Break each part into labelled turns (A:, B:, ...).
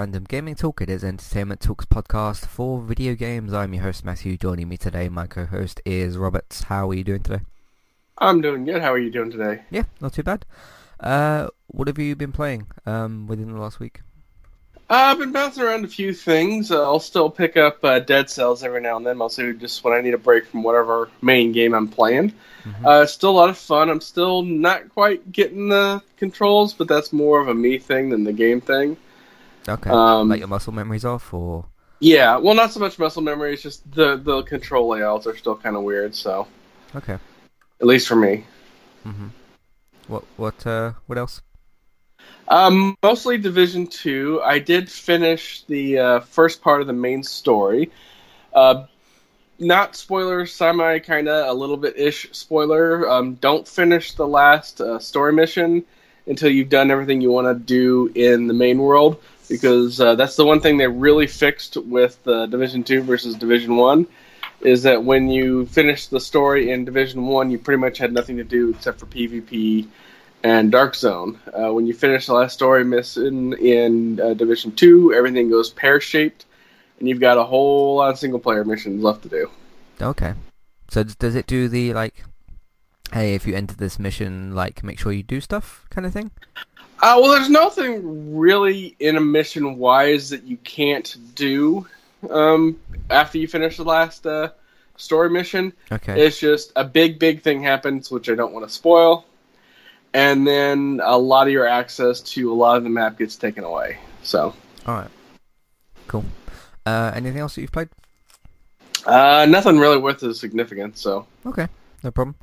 A: Random Gaming Talk. It is Entertainment Talks podcast for video games. I'm your host Matthew. Joining me today, my co-host is Roberts. How are you doing today?
B: I'm doing good. How are you doing today?
A: Yeah, not too bad. Uh, what have you been playing um, within the last week?
B: Uh, I've been bouncing around a few things. Uh, I'll still pick up uh, Dead Cells every now and then, mostly just when I need a break from whatever main game I'm playing. Mm-hmm. Uh, still a lot of fun. I'm still not quite getting the controls, but that's more of a me thing than the game thing.
A: Okay. Um, like your muscle memories off, or
B: yeah, well, not so much muscle memory. It's just the the control layouts are still kind of weird. So
A: okay,
B: at least for me.
A: Mm-hmm. What what uh what else?
B: Um, mostly Division Two. I did finish the uh, first part of the main story. Uh, not spoiler, semi kind of a little bit ish spoiler. Um, don't finish the last uh, story mission until you've done everything you want to do in the main world, because uh, that's the one thing they really fixed with uh, Division Two versus Division One. Is that when you finish the story in Division One, you pretty much had nothing to do except for PvP and Dark Zone. Uh, when you finish the last story mission in uh, Division Two, everything goes pear shaped, and you've got a whole lot of single player missions left to do.
A: Okay, so does it do the like, hey, if you enter this mission, like make sure you do stuff kind of thing?
B: Uh, well, there's nothing really in a mission wise that you can't do um, after you finish the last uh, story mission.
A: Okay,
B: it's just a big, big thing happens, which I don't want to spoil and then a lot of your access to a lot of the map gets taken away. So.
A: All right. Cool. Uh, anything else that you've played?
B: Uh, nothing really worth of significance. So.
A: Okay, no problem.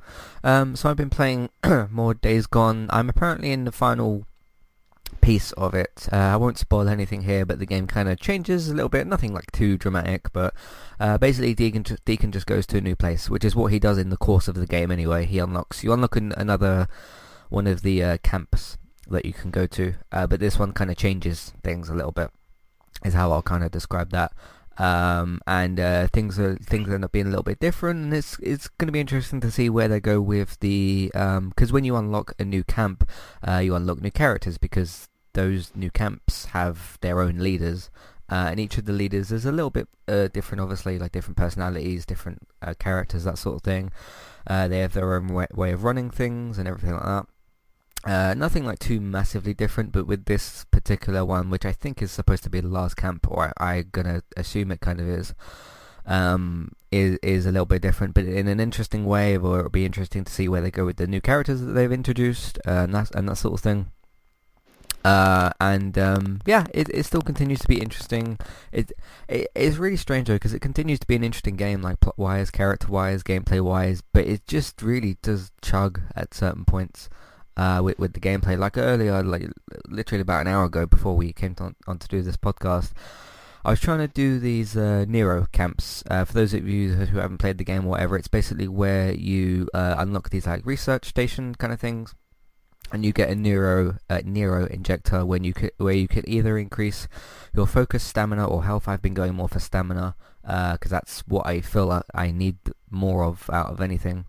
A: Um, so I've been playing more Days Gone. I'm apparently in the final piece of it. Uh, I won't spoil anything here, but the game kind of changes a little bit. Nothing like too dramatic, but uh, basically Deacon, Deacon just goes to a new place, which is what he does in the course of the game anyway. He unlocks you unlock an, another one of the uh, camps that you can go to. Uh, but this one kind of changes things a little bit, is how I'll kind of describe that. Um, and uh, things are things end up being a little bit different, and it's it's going to be interesting to see where they go with the because um, when you unlock a new camp, uh, you unlock new characters because those new camps have their own leaders. Uh, and each of the leaders is a little bit uh, different, obviously, like different personalities, different uh, characters, that sort of thing. Uh, they have their own way, way, of running things and everything like that. Uh, nothing like too massively different, but with this particular one, which I think is supposed to be the last camp, or I, am gonna assume it kind of is, um, is is a little bit different, but in an interesting way. Or it'll be interesting to see where they go with the new characters that they've introduced, uh, and that and that sort of thing. Uh, and um, yeah, it, it still continues to be interesting. It, it it's really strange though because it continues to be an interesting game, like plot wise, character wise, gameplay wise, but it just really does chug at certain points uh, with, with the gameplay. Like earlier, like literally about an hour ago before we came on, on to do this podcast, I was trying to do these uh, Nero camps. Uh, for those of you who haven't played the game or whatever, it's basically where you uh, unlock these like research station kind of things, and you get a Nero uh, Nero injector when you could, where you can either increase your focus, stamina, or health. I've been going more for stamina because uh, that's what I feel I need more of out of anything.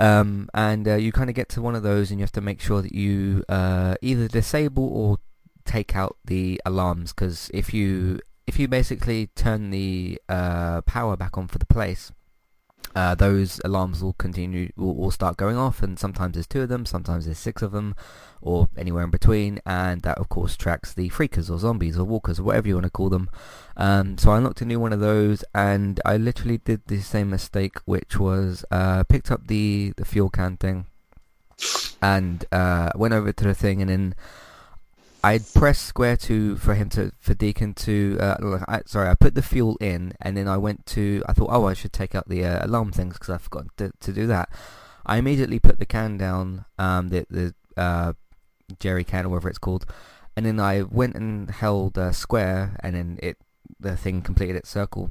A: Um, and uh, you kind of get to one of those and you have to make sure that you uh, either disable or take out the alarms because if you if you basically turn the uh, power back on for the place uh, those alarms will continue will, will, start going off and sometimes there's two of them sometimes there's six of them or anywhere in between and that of course tracks the freakers or zombies or walkers or whatever you want to call them. Um, so I unlocked a new one of those and I literally did the same mistake which was uh, picked up the, the fuel can thing and uh, went over to the thing and then I pressed square to for him to for Deacon to uh, I, sorry I put the fuel in and then I went to I thought oh I should take out the uh, alarm things because I forgot to, to, do that. I immediately put the can down um, the the uh, jerry can or whatever it's called, and then I went and held square and then it the thing completed its circle.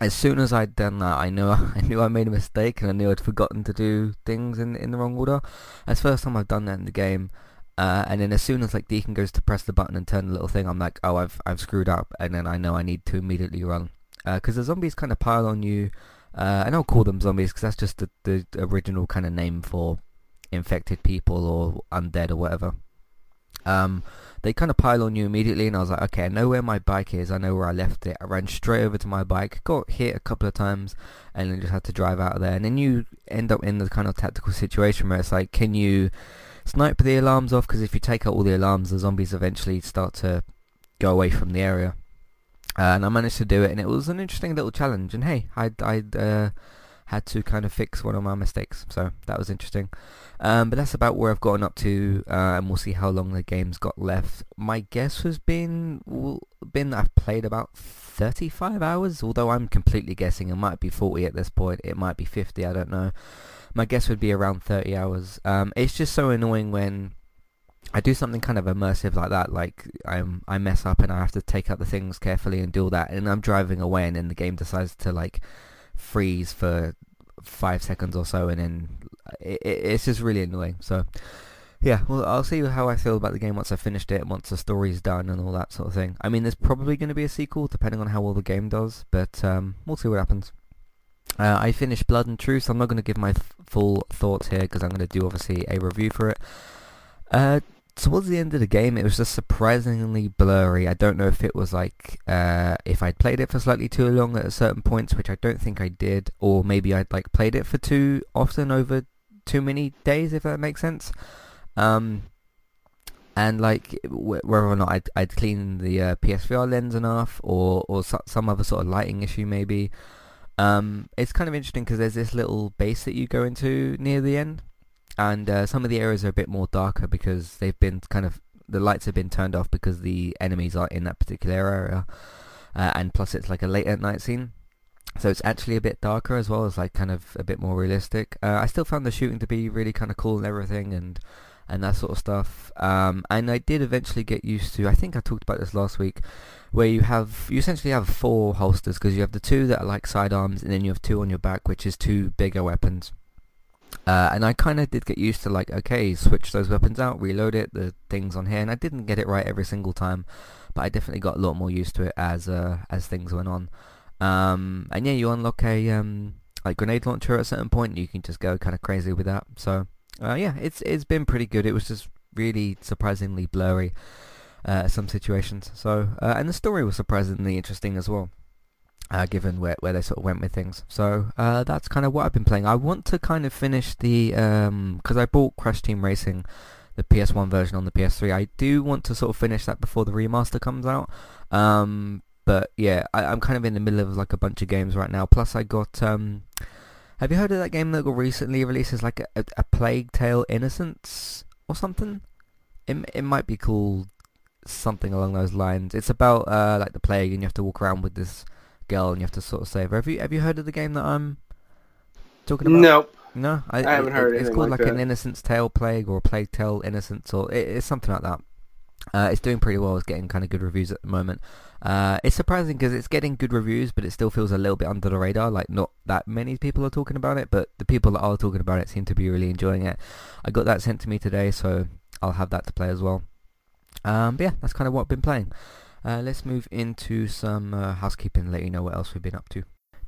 A: As soon as I'd done that, I knew I knew I made a mistake and I knew I'd forgotten to do things in in the wrong order. That's the first time I've done that in the game. Uh, and then as soon as like Deacon goes to press the button and turn the little thing, I'm like, oh, I've I've screwed up, and then I know I need to immediately run because uh, the zombies kind of pile on you. Uh, and I'll call them zombies because that's just the, the original kind of name for infected people or undead or whatever. Um, they kind of pile on you immediately, and I was like, okay, I know where my bike is. I know where I left it. I ran straight over to my bike, got hit a couple of times, and then just had to drive out of there. And then you end up in the kind of tactical situation where it's like, can you snipe the alarms off? Because if you take out all the alarms, the zombies eventually start to go away from the area. Uh, and I managed to do it, and it was an interesting little challenge. And hey, I I uh, had to kind of fix one of my mistakes, so that was interesting. Um, but that's about where I've gotten up to, uh, and we'll see how long the game's got left. My guess has been been that I've played about 35 hours, although I'm completely guessing. It might be 40 at this point. It might be 50. I don't know. My guess would be around 30 hours. Um, it's just so annoying when I do something kind of immersive like that, like I'm I mess up and I have to take out the things carefully and do all that, and I'm driving away, and then the game decides to like freeze for five seconds or so, and then it, it, it's just really annoying. So yeah, well, I'll see how I feel about the game once I finished it, once the story's done, and all that sort of thing. I mean, there's probably going to be a sequel, depending on how well the game does, but um, we'll see what happens. Uh, I finished Blood and Truth. I'm not going to give my th- full thoughts here because I'm going to do obviously a review for it. Uh, towards the end of the game, it was just surprisingly blurry. I don't know if it was like uh, if I'd played it for slightly too long at certain points, which I don't think I did, or maybe I'd like played it for too often over too many days, if that makes sense. Um, and like whether or not I'd, I'd clean the uh, PSVR lens enough, or or so, some other sort of lighting issue maybe. Um, it's kind of interesting because there's this little base that you go into near the end, and uh, some of the areas are a bit more darker because they've been kind of the lights have been turned off because the enemies are in that particular area, uh, and plus it's like a late at night scene, so it's actually a bit darker as well as like kind of a bit more realistic. Uh, I still found the shooting to be really kind of cool and everything, and and that sort of stuff. Um, and I did eventually get used to. I think I talked about this last week, where you have you essentially have four holsters because you have the two that are like sidearms, and then you have two on your back, which is two bigger weapons. Uh, and I kind of did get used to like, okay, switch those weapons out, reload it, the things on here, and I didn't get it right every single time, but I definitely got a lot more used to it as uh, as things went on. Um, and yeah, you unlock a um, like grenade launcher at a certain point, and you can just go kind of crazy with that. So uh, yeah, it's it's been pretty good. It was just really surprisingly blurry uh, some situations. So uh, and the story was surprisingly interesting as well uh, given where, where they sort of went with things. So uh, that's kind of what I've been playing. I want to kind of finish the because um, I bought Crash Team Racing, the PS1 version on the PS3. I do want to sort of finish that before the remaster comes out. Um, but yeah, I, am kind of in the middle of like a bunch of games right now. Plus, I got. Um, have you heard of that game that got recently released? It's like a, a, a Plague Tale Innocence or something. It it might be called something along those lines. It's about uh, like the plague, and you have to walk around with this girl and you have to sort of save her. Have you have you heard of the game that I'm talking about?
B: Nope.
A: No,
B: I, I haven't
A: it,
B: heard.
A: It's
B: called
A: like,
B: like
A: an Innocence Tale Plague or Plague Tale Innocence or it, it's something like that. Uh, it's doing pretty well. It's getting kind of good reviews at the moment. Uh, it's surprising because it's getting good reviews, but it still feels a little bit under the radar. Like not that many people are talking about it, but the people that are talking about it seem to be really enjoying it. I got that sent to me today, so I'll have that to play as well. Um, but yeah, that's kind of what I've been playing. Uh, let's move into some uh, housekeeping let you know what else we've been up to.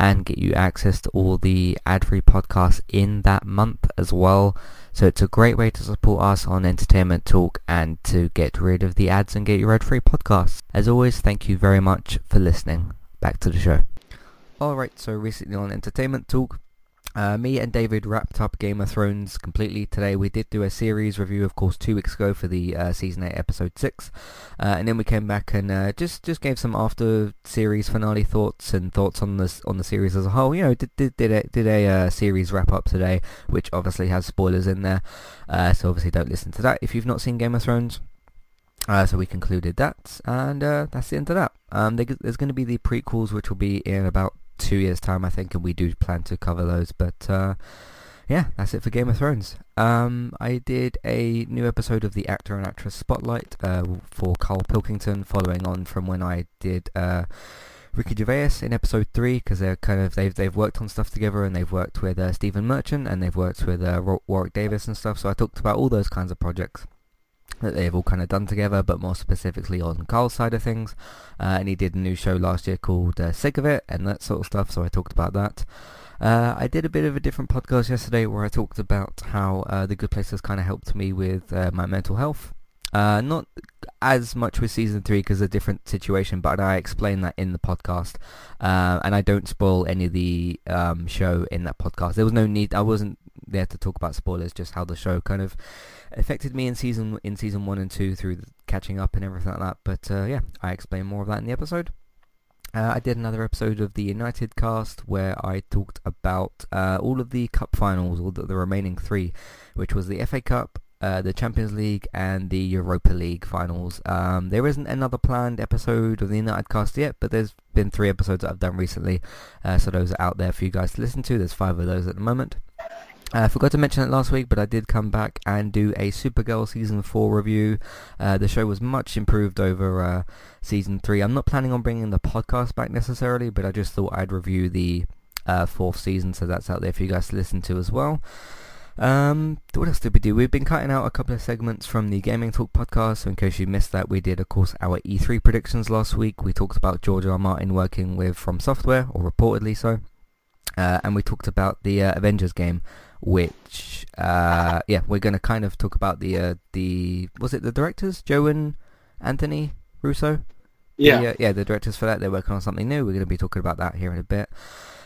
A: and get you access to all the ad-free podcasts in that month as well. So it's a great way to support us on Entertainment Talk and to get rid of the ads and get your ad-free podcasts. As always, thank you very much for listening. Back to the show. Alright, so recently on Entertainment Talk, Uh, me and David wrapped up Game of Thrones completely today. We did do a series review, of course, two weeks ago for the uh, season eight, episode six, uh, and then we came back and uh, just just gave some after series finale thoughts and thoughts on this on the series as a whole. You know, did did did a, did a uh, series wrap up today, which obviously has spoilers in there, uh, so obviously don't listen to that if you've not seen Game of Thrones. Uh, so we concluded that, and uh, that's the end of that. Um, there's going to be the prequels, which will be in about two years' time, I think, and we do plan to cover those. But uh, yeah, that's it for Game of Thrones. Um, I did a new episode of the Actor and Actress Spotlight uh, for Carl Pilkington, following on from when I did uh, Ricky Gervais in episode three, because they're kind of they've they've worked on stuff together, and they've worked with uh, Stephen Merchant, and they've worked with uh, Warwick Davis and stuff. So I talked about all those kinds of projects that they've all kind of done together, but more specifically on Carl's side of things. Uh, and he did a new show last year called uh, Sick of It and that sort of stuff, so I talked about that. Uh, I did a bit of a different podcast yesterday where I talked about how uh, The Good Place has kind of helped me with uh, my mental health. Uh, not as much with season three because a different situation, but I explain that in the podcast, and I don't spoil any of the um, show in that podcast. There was no need; I wasn't there to talk about spoilers, just how the show kind of affected me in season in season one and two through catching up and everything like that. But uh, yeah, I explain more of that in the episode. Uh, I did another episode of the United cast where I talked about uh, all of the cup finals, all the, the, remaining three, which was the FA Cup, uh, the Champions League, and the Europa League finals. Um, there isn't another planned episode of the United cast yet, but there's been three episodes that I've done recently, uh, so those are out there for you guys to listen to. There's five of those at the moment. I uh, forgot to mention it last week, but I did come back and do a Supergirl Season 4 review. Uh, the show was much improved over uh, Season 3. I'm not planning on bringing the podcast back necessarily, but I just thought I'd review the uh, fourth season, so that's out there for you guys to listen to as well. Um, what else did we do? We've been cutting out a couple of segments from the Gaming Talk podcast, so in case you missed that, we did, of course, our E3 predictions last week. We talked about George R. Martin working with From Software, or reportedly so. Uh, and we talked about the uh, Avengers game, which uh, yeah, we're going to kind of talk about the uh, the was it the directors Joe and Anthony Russo?
B: Yeah,
A: the, uh, yeah, the directors for that they're working on something new. We're going to be talking about that here in a bit.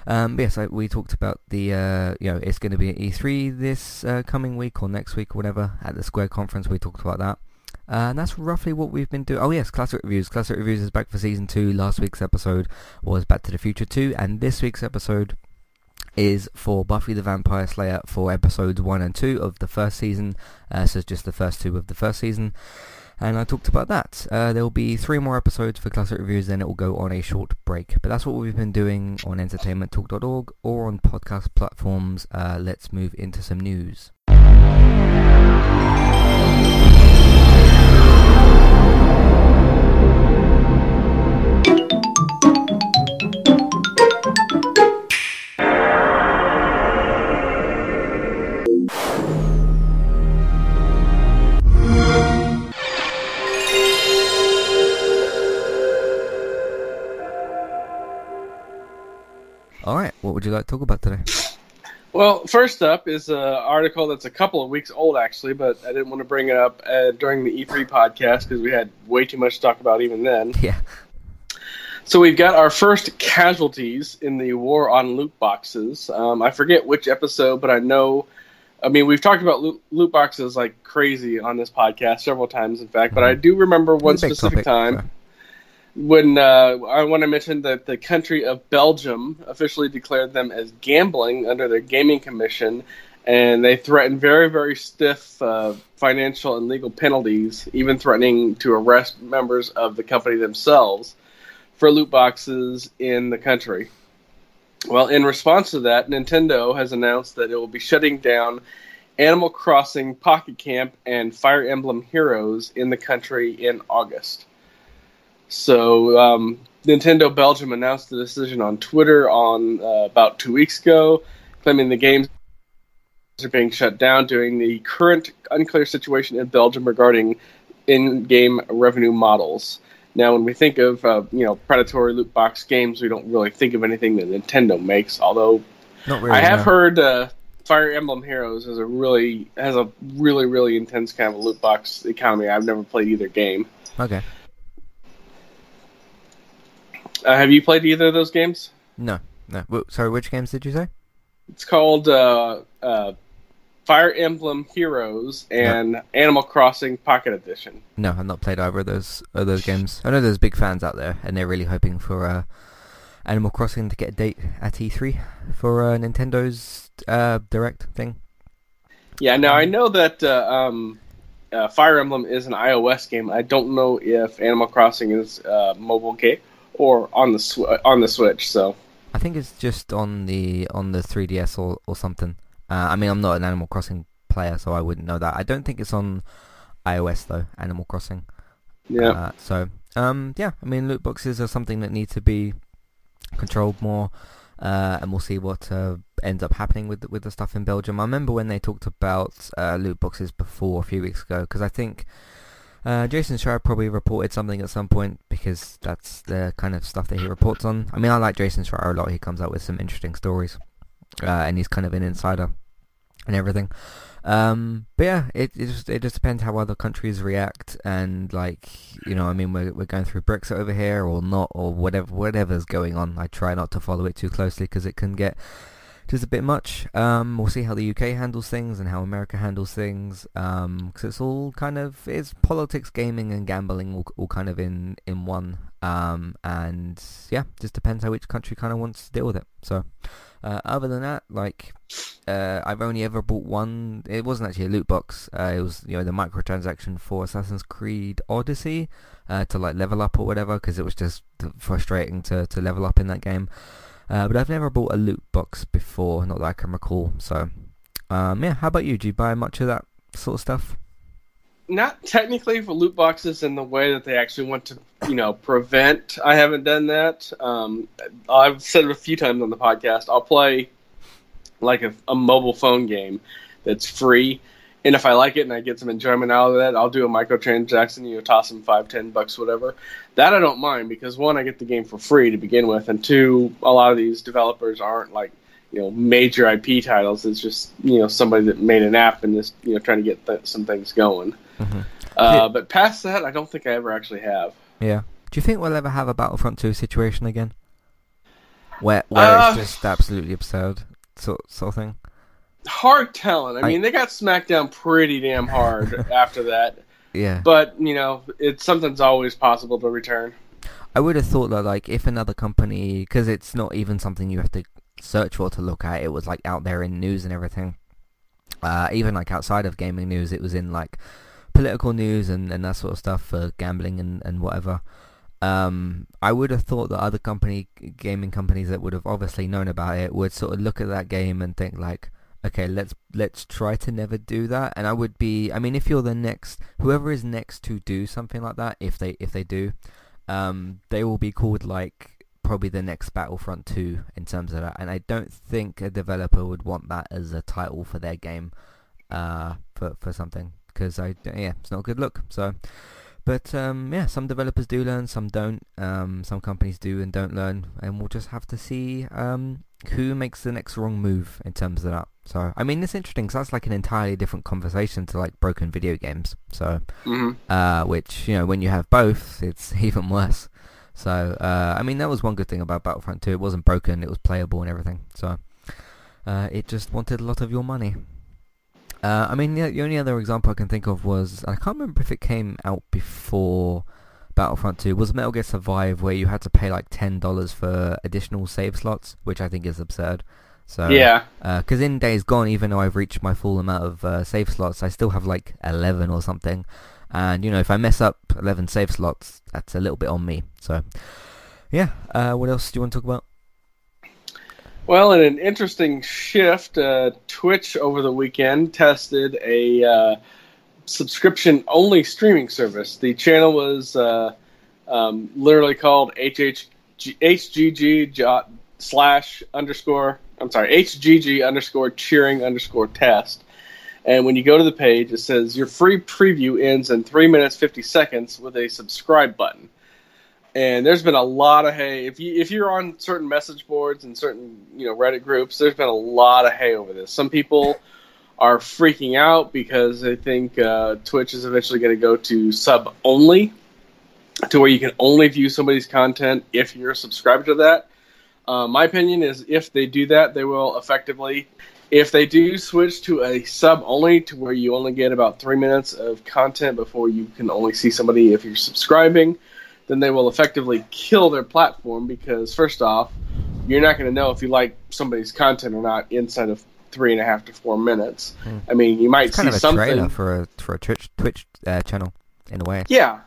A: Um, yes, I, we talked about the uh, you know it's going to be at E3 this uh, coming week or next week or whatever at the Square conference. We talked about that. Uh, and that's roughly what we've been doing. Oh yes, Classic Reviews. Classic Reviews is back for season two. Last week's episode was Back to the Future 2, and this week's episode is for Buffy the Vampire Slayer for episodes 1 and 2 of the first season, uh, so it's just the first two of the first season. And I talked about that. Uh, there will be three more episodes for Classic Reviews, then it will go on a short break. But that's what we've been doing on entertainmenttalk.org or on podcast platforms. Uh, let's move into some news. What would you like to talk about today?
B: Well, first up is an article that's a couple of weeks old, actually, but I didn't want to bring it up uh, during the E3 podcast because we had way too much to talk about even then.
A: Yeah.
B: So we've got our first casualties in the war on loot boxes. Um, I forget which episode, but I know. I mean, we've talked about loot, loot boxes like crazy on this podcast several times, in fact. But I do remember one specific topic, time. So when uh, I want to mention that the country of Belgium officially declared them as gambling under their gaming commission, and they threatened very, very stiff uh, financial and legal penalties, even threatening to arrest members of the company themselves for loot boxes in the country. Well, in response to that, Nintendo has announced that it will be shutting down Animal Crossing Pocket Camp and Fire Emblem Heroes in the country in August. So um, Nintendo Belgium announced the decision on Twitter on uh, about two weeks ago, claiming the games are being shut down during the current unclear situation in Belgium regarding in-game revenue models. Now, when we think of uh, you know predatory loot box games, we don't really think of anything that Nintendo makes. Although really, I have no. heard uh, Fire Emblem Heroes has a really has a really really intense kind of loot box economy. I've never played either game.
A: Okay.
B: Uh, have you played either of those games?
A: No, no. sorry, which games did you say?
B: It's called uh, uh, Fire Emblem Heroes and Animal Crossing Pocket Edition.
A: No, I've not played either of those of those games. I know there's big fans out there, and they're really hoping for uh, Animal Crossing to get a date at E3 for uh, Nintendo's uh, Direct thing.
B: Yeah, now I know that uh, um, uh, Fire Emblem is an iOS game. I don't know if Animal Crossing is uh, mobile game or on the sw- on the Switch. So
A: I think it's just on the on the 3DS or or something. Uh, I mean, I'm not an Animal Crossing player, so I wouldn't know that. I don't think it's on iOS though. Animal Crossing.
B: yeah,
A: Uh, so um, yeah, I mean, loot boxes are something that need to be controlled more, uh, and we'll see what uh, ends up happening with the, with the stuff in Belgium. I remember when they talked about uh, loot boxes before a few weeks ago, because I think uh, Jason Schreier probably reported something at some point because that's the kind of stuff that he reports on. I mean, I like Jason Schreier a lot. He comes out with some interesting stories, uh, and he's kind of an insider and everything. Um, but yeah, it it just it just depends how other countries react, and like you know, I mean, we're we're going through Brexit over here or not, or whatever whatever's going on. I try not to follow it too closely because it can get just a bit much. Um, we'll see how the UK handles things and how America handles things, because it's all kind of it's politics, gaming, and gambling all, all kind of in in one. Um, and yeah, just depends how each country kind of wants to deal with it. So. Uh, other than that, like uh, I've only ever bought one. It wasn't actually a loot box. Uh, it was you know the microtransaction for Assassin's Creed Odyssey uh, to like level up or whatever because it was just frustrating to, to level up in that game. Uh, but I've never bought a loot box before, not that I can recall. So um, yeah, how about you? Do you buy much of that sort of stuff?
B: not technically for loot boxes in the way that they actually want to, you know, prevent. I haven't done that. Um, I've said it a few times on the podcast. I'll play like a, a mobile phone game that's free, and if I like it and I get some enjoyment out of that, I'll do a microtransaction. You know, toss them five, ten bucks, whatever. That I don't mind because one, I get the game for free to begin with, and two, a lot of these developers aren't like you know major IP titles. It's just you know somebody that made an app and is you know trying to get th- some things going.
A: Mm-hmm.
B: Uh, but past that, I don't think I ever actually have.
A: Yeah. Do you think we'll ever have a Battlefront 2 situation again? Where where
B: Uh,
A: it's just absolutely absurd sort sort of thing?
B: Hard telling. I
A: I-
B: mean, they got smacked down pretty damn hard after that.
A: Yeah.
B: But you know, it's something's always possible to return.
A: I would have thought that like if another company, because it's not even something you have to search for to look at, it was like out there in news and everything. Uh, even like outside of gaming news, it was in like political news and, and that sort of stuff for gambling and, and whatever. Um, I would have thought that other company gaming companies that would have obviously known about it would sort of look at that game and think like, okay, let's let's try to never do that. And I would be, I mean, if you're the next, whoever is next to do something like that, if they if they do, um, they will be called like probably the next Battlefront 2 in terms of that. And I don't think a developer would want that as a title for their game, uh, for for something because I yeah, it's not a good look. So. But um, yeah, some developers do learn, some don't. Um, some companies do and don't learn, and we'll just have to see um, who makes the next wrong move in terms of that. So I mean, it's interesting because that's like an entirely different conversation to like broken video games. So
B: hmm
A: uh, which you know when you have both, it's even worse. So uh, I mean, that was one good thing about Battlefront 2. It wasn't broken; it was playable and everything. So uh, it just wanted a lot of your money. Uh, I mean, the, the only other example I can think of was I can't remember if it came out before Battlefront 2. Was Metal Gear Survive where you had to pay like ten dollars for additional save slots, which I think is absurd. So
B: Yeah.
A: because in Days Gone, even though I've reached my full amount of uh, save slots, I still have like 11 or something. And, you know, if I mess up 11 save slots, that's a little bit on me. So, yeah. Uh, what else do you want to talk about?
B: Well, in an interesting shift, uh, Twitch over the weekend tested a uh, subscription-only streaming service. The channel was uh, um, literally called HHG, HGG slash underscore. I'm sorry, HGG underscore cheering underscore test. And when you go to the page, it says your free preview ends in three minutes fifty seconds with a subscribe button. And there's been a lot of hay. If you if you're on certain message boards and certain you know Reddit groups, there's been a lot of hay over this. Some people are freaking out because they think uh, Twitch is eventually going to go to sub only, to where you can only view somebody's content if you're a subscriber to that. Uh, my opinion is if they do that, they will effectively. If they do switch to a sub only, to where you only get about three minutes of content before you can only see somebody if you're subscribing, then they will effectively kill their platform because, first off, you're not going to know if you like somebody's content or not inside of three and a half to four minutes.
A: Hmm.
B: I mean, you might
A: It's kind
B: see something.
A: for a for a Twitch Twitch uh, channel in a way.
B: Yeah.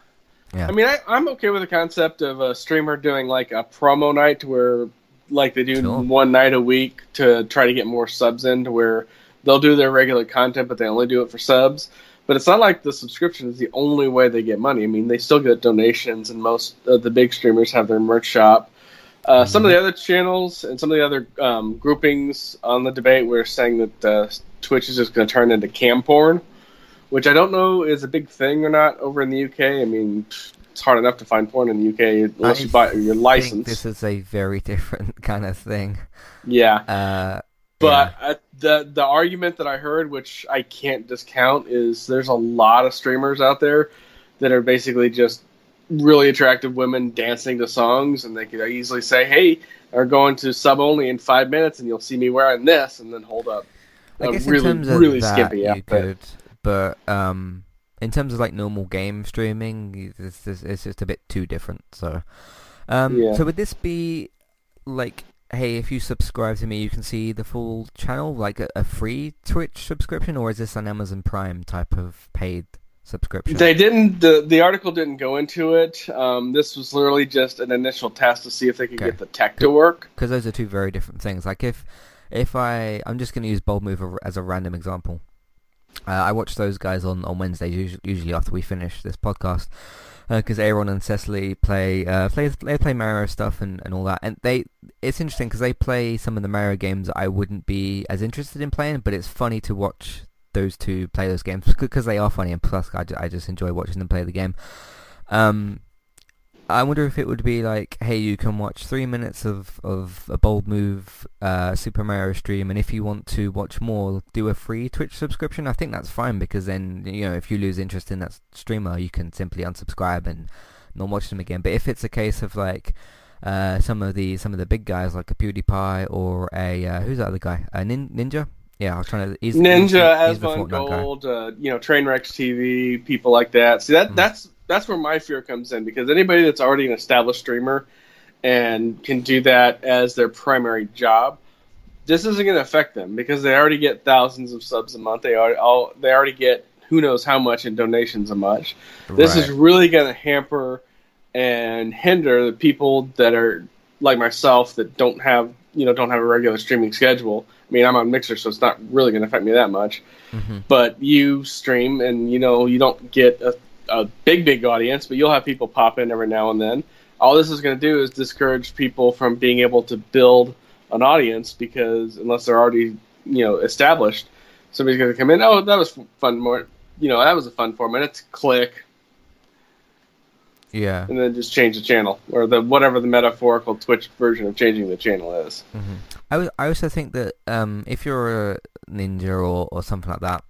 A: Yeah.
B: I mean, I, I'm okay with the concept of a streamer doing like a promo night where, like they do one night a week to try to get more subs in, to where they'll do their regular content, but they only do it for subs. But it's not like the subscription is the only way they get money. I mean, they still get donations, and most of the big streamers have their merch shop. Uh, Some of the other channels and some of the other um, groupings on the debate were saying that uh, Twitch is just going to turn into cam porn, which I don't know is a big thing or not over in the UK. I mean, it's hard enough to find porn in the UK unless
A: I
B: you buy your
A: think
B: license.
A: this is a very different kind of thing.
B: Yeah,
A: Uh,
B: but uh, the the argument that I heard, which I can't discount, is there's a lot of streamers out there that are basically just really attractive women dancing to songs, and they could easily say, "Hey, are going to sub only in five minutes, and you'll see me wearing this," and then hold up.
A: I guess
B: really,
A: in terms of
B: really
A: that,
B: skimpy
A: you
B: outfit.
A: could, but um, in terms of like normal game streaming, it's, it's, it's just a bit too different. So, um,
B: Yeah.
A: so would this be like, hey, if you subscribe to me, you can see the full channel, like a, a free Twitch subscription, or is this an Amazon Prime type of paid subscription?
B: They didn't. The, the article didn't go into it. Um, this was literally just an initial test to see if they could
A: Okay.
B: get the tech to work.
A: because those are two very different things. Like if if I I'm just going to use Bold Move as a random example. Uh, I watch those guys on on Wednesdays usually, usually after we finish this podcast because Aaron and Cecily play uh, play they play Mario stuff and, and all that and they it's interesting because they play some of the Mario games that I wouldn't be as interested in playing but it's funny to watch those two play those games because they are funny and plus I, I just enjoy watching them play the game. Um, I wonder if it would be like, hey, you can watch three minutes of, of a bold move uh, Super Mario stream, and if you want to watch more, do a free Twitch subscription. I think that's fine because then you know if you lose interest in that streamer, you can simply unsubscribe and not watch them again. But if it's a case of like uh, some of the some of the big guys like a PewDiePie or a uh, who's that other guy, a nin- Ninja. Yeah, I was trying to. He's, he's
B: Ninja,
A: he's the
B: Asmongold, uh, you know, Trainwrecks TV, people like that. See that
A: Mhm.
B: that's that's where my fear comes in because anybody that's already an established streamer and can do that as their primary job, this isn't going to affect them because they already get thousands of subs a month. They already all they already get who knows how much in donations a much. This is really going to hamper and hinder the people that are like myself that don't have you know don't have a regular streaming schedule. I mean, I'm on Mixer, so it's not really going to affect me that much.
A: Mhm.
B: But you stream, and you know you don't get a, a big big audience, but you'll have people pop in every now and then. All this is going to do is discourage people from being able to build an audience because unless they're already you know established, somebody's going to come in. Oh, that was fun. More, you know, that was a fun four minutes. Click
A: Yeah.
B: and then just change the channel or the whatever the metaphorical Twitch version of changing the channel is.
A: hmm I, I also think that um, if you're a ninja or, or something like that,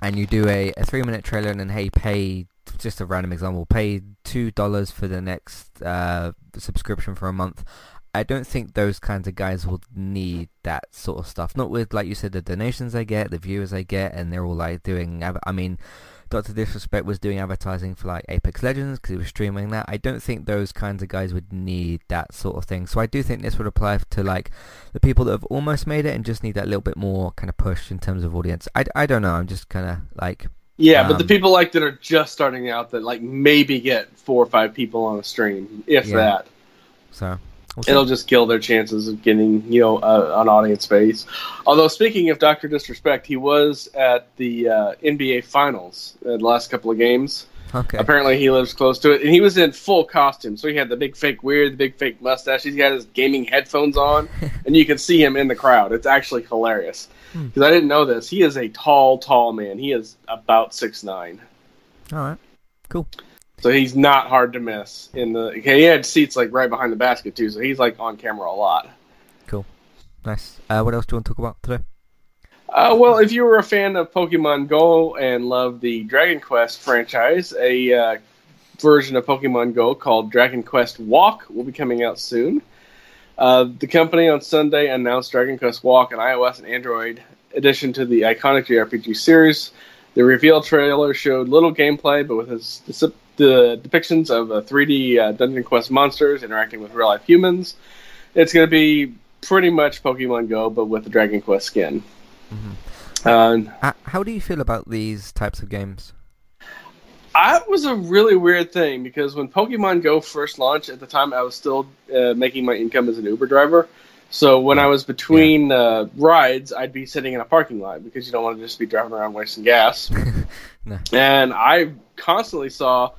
A: and you do a, a three minute trailer and then hey pay just a random example pay two dollars for the next uh, subscription for a month. I don't think those kinds of guys will need that sort of stuff. Not with like you said the donations they get, the viewers they get, and they're all like doing. I mean, Doctor Disrespect was doing advertising for like Apex Legends because he was streaming that. I don't think those kinds of guys would need that sort of thing. So I do think this would apply to like the people that have almost made it and just need that little bit more kind of push in terms of audience. I, I don't know. I'm just kind of like
B: Yeah, but the
A: Um,
B: people like that are just starting out that like maybe get four or five people on a stream, if
A: Yeah.
B: that.
A: so. We'll.
B: It'll just kill their chances of getting you know uh, an audience base. Although speaking of Doctor Disrespect, he was at the uh, NBA Finals in the last couple of games.
A: okay.
B: Apparently, he lives close to it, and he was in full costume. So he had the big fake weird, the big fake mustache. He's got his gaming headphones on, and you can see him in the crowd. It's actually hilarious
A: Hmm.
B: because I didn't know this. He is a tall, tall man. He is about six nine,
A: All right. Cool.
B: So he's not hard to miss. In the he had seats like right behind the basket too, so he's like on camera a lot.
A: Cool, nice. Uh, what else do you want to talk about today?
B: Uh, well, if you were a fan of Pokemon Go and love the Dragon Quest franchise, a uh, version of Pokemon Go called Dragon Quest Walk will be coming out soon. Uh, the company on Sunday announced Dragon Quest Walk, an iOS and Android addition to the iconic JRPG series. The reveal trailer showed little gameplay, but with its the depictions of uh, 3D uh, Dungeon Quest monsters interacting with real life humans, it's going to be pretty much Pokemon Go, but with the Dragon Quest skin.
A: Mm-hmm. Uh, how do you feel about these types of games?
B: That was a really weird thing because when Pokemon Go first launched, at the time I was still uh, making my income as an Uber driver. So when I was between yeah. uh, rides, I'd be sitting in a parking lot because you don't want to just be driving around wasting gas. no. And I constantly saw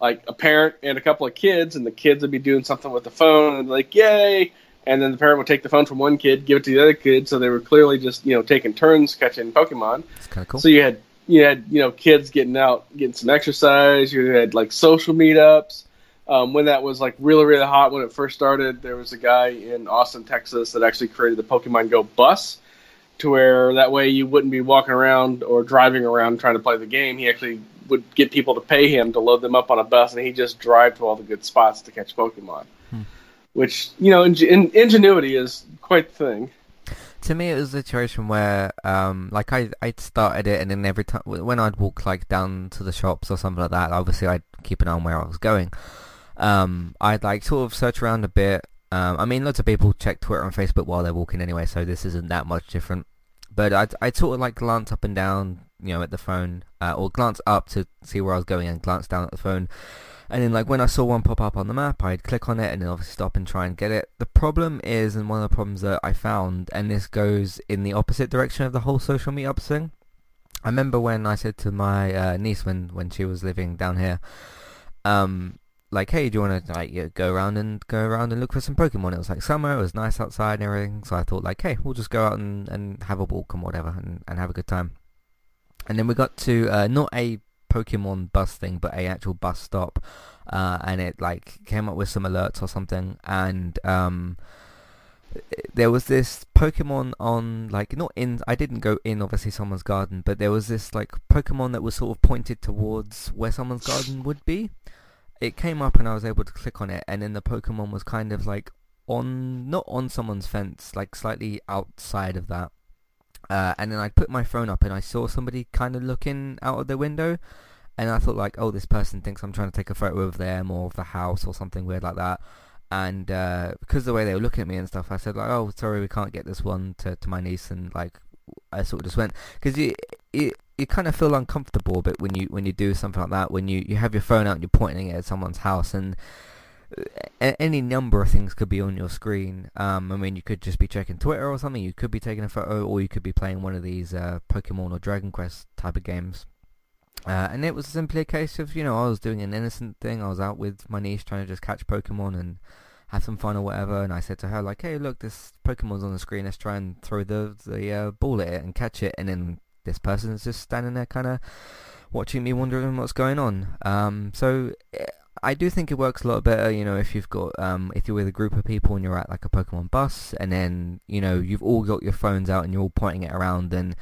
B: like a parent and a couple of kids, and the kids would be doing something with the phone, and like, "Yay!" And then the parent would take the phone from one kid, give it to the other kid, so they were clearly just you know taking turns catching Pokemon.
A: That's kind of cool.
B: So you had you had you know kids getting out, getting some exercise. You had like social meetups. Um, when that was like really really hot when it first started, there was a guy in Austin, Texas, that actually created the Pokemon Go bus, to where that way you wouldn't be walking around or driving around trying to play the game. He actually would get people to pay him to load them up on a bus, and he just drive to all the good spots to catch Pokemon. Hmm. Which you know, in, in, ingenuity is quite the thing.
A: To me, it was a situation where, um, like I I started it, and then every time when I'd walk like down to the shops or something like that, obviously I'd keep an eye on where I was going. Um, I'd like sort of search around a bit. Um, I mean, lots of people check Twitter and Facebook while they're walking anyway, so this isn't that much different. But I'd, I'd sort of like glance up and down, you know, at the phone, uh, or glance up to see where I was going and glance down at the phone. And then like when I saw one pop up on the map, I'd click on it and then obviously stop and try and get it. The problem is, and one of the problems that I found, and this goes in the opposite direction of the whole social meetup thing. I remember when I said to my uh, niece when, when she was living down here, um, like, hey, do you want to like go around and go around and look for some Pokemon? It was like summer, it was nice outside and everything, so I thought like, hey, we'll just go out and, and have a walk and whatever and, and have a good time. And then we got to uh, not a Pokemon bus thing, but a actual bus stop, uh, and it like came up with some alerts or something, and um, there was this Pokemon on like not in. I didn't go in obviously someone's garden, but there was this like Pokemon that was sort of pointed towards where someone's garden would be. It came up and I was able to click on it, and then the Pokemon was kind of like on not on someone's fence, like slightly outside of that. Uh, and then I put my phone up and I saw somebody kind of looking out of the window, and I thought like, oh, this person thinks I'm trying to take a photo of them or of the house or something weird like that. And uh, because the way they were looking at me and stuff, I said like, oh, sorry, we can't get this one to, to my niece, and like, I sort of just went because you, you you kind of feel uncomfortable a bit when you when you do something like that when you you have your phone out and you're pointing it at someone's house. And any number of things could be on your screen. Um, I mean, you could just be checking Twitter or something. You could be taking a photo, or you could be playing one of these uh, Pokemon or Dragon Quest type of games. Uh, and it was simply a case of, you know, I was doing an innocent thing. I was out with my niece trying to just catch Pokemon and have some fun or whatever. And I said to her, like, hey, look, this Pokemon's on the screen. Let's try and throw the the uh, ball at it and catch it. And then this person is just standing there, kind of watching me, wondering what's going on. Um, so eh, I do think it works a lot better, you know, if you've got, um, if you're with a group of people and you're at like a Pokemon bus and then, you know, you've all got your phones out and you're all pointing it around and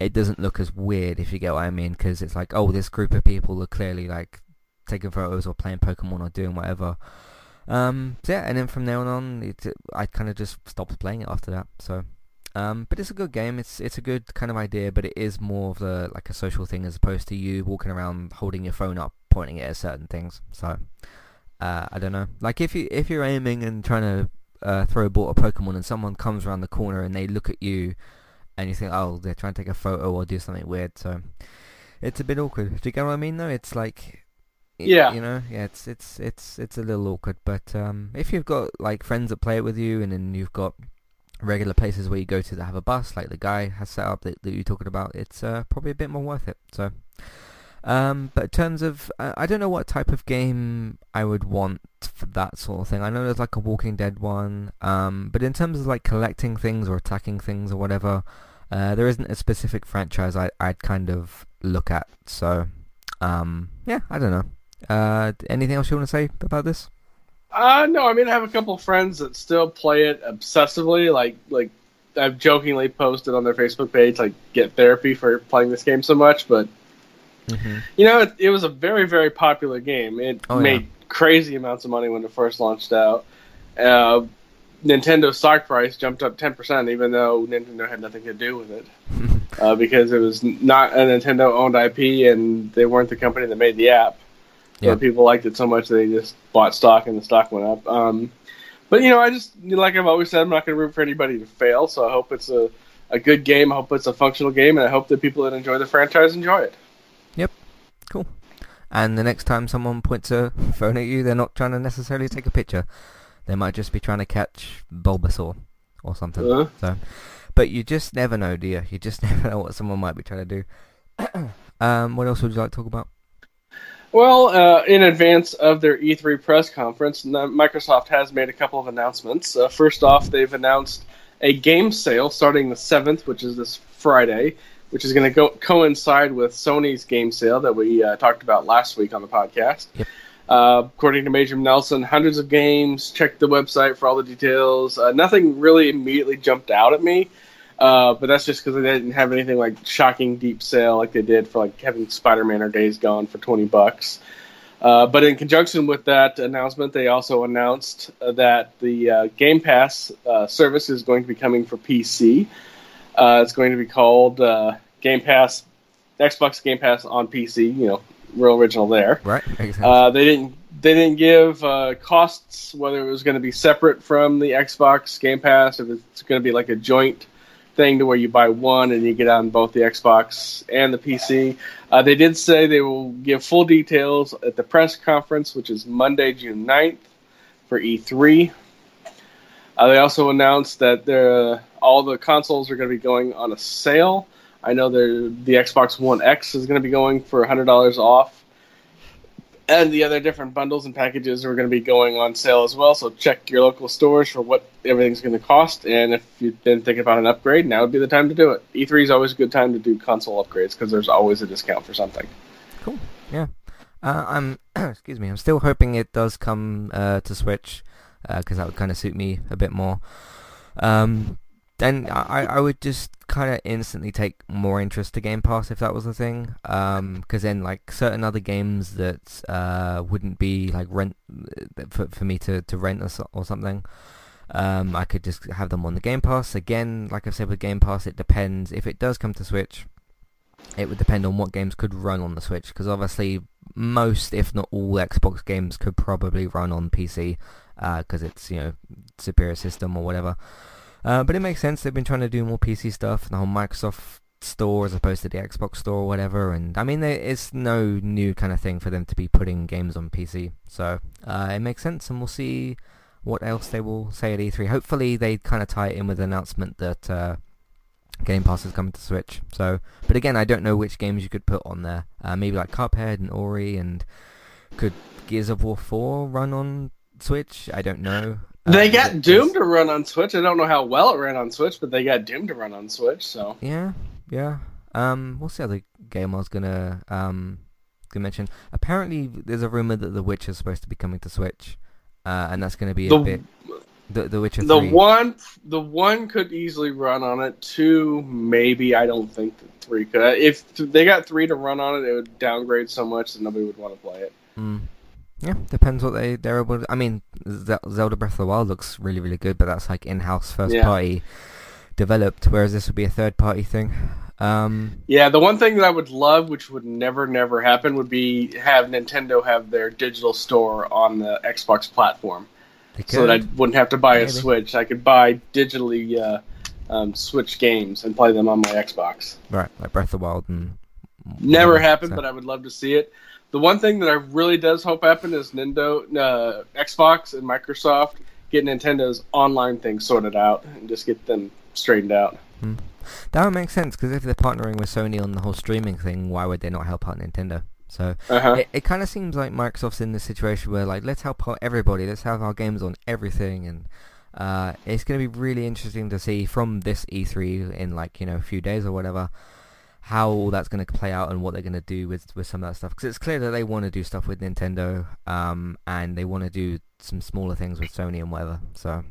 A: it doesn't look as weird if you get what I mean because it's like, oh, this group of people are clearly like taking photos or playing Pokemon or doing whatever. Um, so yeah, and then from there on, it, I kind of just stopped playing it after that. So, um, but it's a good game. It's it's a good kind of idea, but it is more of the like a social thing as opposed to you walking around holding your phone up pointing it at certain things. So uh, I don't know. Like if you if you're aiming and trying to uh, throw a ball at a Pokemon and someone comes around the corner and they look at you and you think, oh, they're trying to take a photo or do something weird. So it's a bit awkward. Do you get what I mean? Though it's like,
B: yeah,
A: you know, yeah, it's it's it's it's a little awkward. But um, if you've got like friends that play it with you, and then you've got regular places where you go to that have a bus, like the guy has set up that, that you're talking about, it's uh, probably a bit more worth it. So um, but in terms of, uh, I don't know what type of game I would want for that sort of thing. I know there's like a Walking Dead one, um, but in terms of like collecting things or attacking things or whatever, uh, there isn't a specific franchise I, I'd kind of look at. So, um, yeah, I don't know. Uh, anything else you want to say about this?
B: Uh, no, I mean, I have a couple friends that still play it obsessively. Like, like I've jokingly posted on their Facebook page, like, get therapy for playing this game so much, but Mm-hmm. You know, it, it, was a very, very popular game. It oh, made yeah. crazy amounts of money when it first launched out. Uh, Nintendo stock price jumped up 10%, even though Nintendo had nothing to do with it. uh, because it was not a Nintendo owned IP and they weren't the company that made the app.
A: Yeah.
B: But people liked it so much they just bought stock and the stock went up. Um, but, you know, I just, like I've always said, I'm not going to root for anybody to fail, so I hope it's a, a good game. I hope it's a functional game, and I hope that people that enjoy the franchise enjoy it.
A: And the next time someone points a phone at you, they're not trying to necessarily take a picture. They might just be trying to catch Bulbasaur or something.
B: Uh-huh.
A: So, but you just never know, do you? You just never know what someone might be trying to do. um, what else would you like to talk about?
B: Well, uh, in advance of their E3 press conference, Microsoft has made a couple of announcements. Uh, first off, they've announced a game sale starting the 7th, which is this Friday, which is going to go coincide with Sony's game sale that we uh, talked about last week on the podcast.
A: Yep.
B: Uh, according to Major Nelson, hundreds of games. Check the website for all the details. Uh, nothing really immediately jumped out at me, uh, but that's just because they didn't have anything like shocking deep sale like they did for like having Spider-Man or Days Gone for twenty bucks. Uh, but in conjunction with that announcement, they also announced uh, that the uh, Game Pass uh, service is going to be coming for PC. Uh, it's going to be called uh, Game Pass, Xbox Game Pass on PC. You know, real original there.
A: Right.
B: Uh, they didn't they didn't give uh, costs whether it was going to be separate from the Xbox Game Pass if it's going to be like a joint thing to where you buy one and you get on both the Xbox and the PC. Uh, they did say they will give full details at the press conference, which is Monday, June 9th for E3. Uh, they also announced that they're- all the consoles are going to be going on a sale. I know the Xbox One X is going to be going for $100 off and the other different bundles and packages are going to be going on sale as well. So check your local stores for what everything's going to cost. And if you've been thinking about an upgrade, now would be the time to do it. E3 is always a good time to do console upgrades because there's always a discount for something.
A: Cool. Yeah. Uh, I'm excuse me. I'm still hoping it does come uh, to Switch because that would kind of suit me a bit more. Um, then I, I would just kind of instantly take more interest to Game Pass if that was the thing. Because then like certain other games that uh, wouldn't be like rent for, for me to, to rent or, or something. Um, I could just have them on the Game Pass. Again, like I've said with Game Pass, it depends. If it does come to Switch, it would depend on what games could run on the Switch. Because obviously, most, if not all, Xbox games could probably run on PC because it's you know superior system or whatever. Uh, but it makes sense. They've been trying to do more PC stuff, the whole Microsoft store as opposed to the Xbox store or whatever. And I mean, it's no new kind of thing for them to be putting games on PC. So uh, it makes sense, and we'll see what else they will say at E3. Hopefully, they kind of tie it in with the announcement that uh, Game Pass is coming to Switch. So, but again, I don't know which games you could put on there. Uh, maybe like Cuphead and Ori, and could Gears of War 4 run on Switch? I don't know.
B: They
A: Uh,
B: got Doom to run on Switch. I don't know how well it ran on Switch, but they got Doom to run on Switch. So
A: Yeah, yeah. Um, what's the other game I was gonna um gonna mention? Apparently, there's a rumor that The Witch is supposed to be coming to Switch, uh, and that's gonna be a
B: the
A: bit the The Witcher
B: the
A: 3.
B: one the one could easily run on it. Two maybe. I don't think that three could. If they got three to run on it, it would downgrade so much that nobody would want to play it.
A: Mm. Yeah, depends what they they're able. To, I mean, Zelda Breath of the Wild looks really really good, but that's like in-house first
B: Yeah.
A: party developed, whereas this would be a third party thing. Um,
B: Yeah, the one thing that I would love, which would never, never happen, would be have Nintendo have their digital store on the Xbox platform,
A: they
B: so that I wouldn't have to buy a Switch. I could buy digitally uh, um, Switch games and play them on my Xbox.
A: right, like Breath of the Wild and
B: Never happened,
A: so-
B: but I would love to see it. The one thing that I really does hope happen is Nintendo, uh, Xbox, and Microsoft get Nintendo's online thing sorted out and just get them straightened out.
A: That would make sense because if they're partnering with Sony on the whole streaming thing, why would they not help out Nintendo? So
B: Uh-huh.
A: it, it kind of seems like Microsoft's in this situation where like let's help out everybody, let's have our games on everything, and uh, it's going to be really interesting to see from this E3 in like you know a few days or whatever how all that's going to play out and what they're going to do with with some of that stuff because it's clear that they want to do stuff with Nintendo um, and they want to do some smaller things with Sony and whatever. So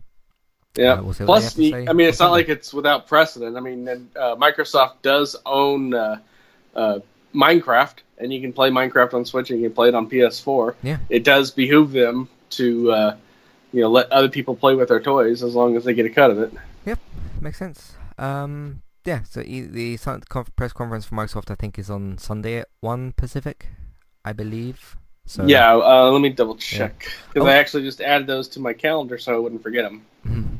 B: Yeah.
A: Uh, we'll see what they
B: Plus, the- I mean, it's not like it's without precedent. I mean, uh, Microsoft does own uh, uh, Minecraft, and you can play Minecraft on Switch, and you can play it on PS4.
A: Yeah.
B: It does behoove them to uh, you know let other people play with their toys as long as they get a cut of it.
A: Yep, makes sense. Um, yeah, so the press conference for Microsoft, I think, is on Sunday at one Pacific, I believe. So
B: Yeah, uh, let me double check because
A: Oh.
B: I actually just added those to my calendar so I wouldn't forget them.
A: Mhm.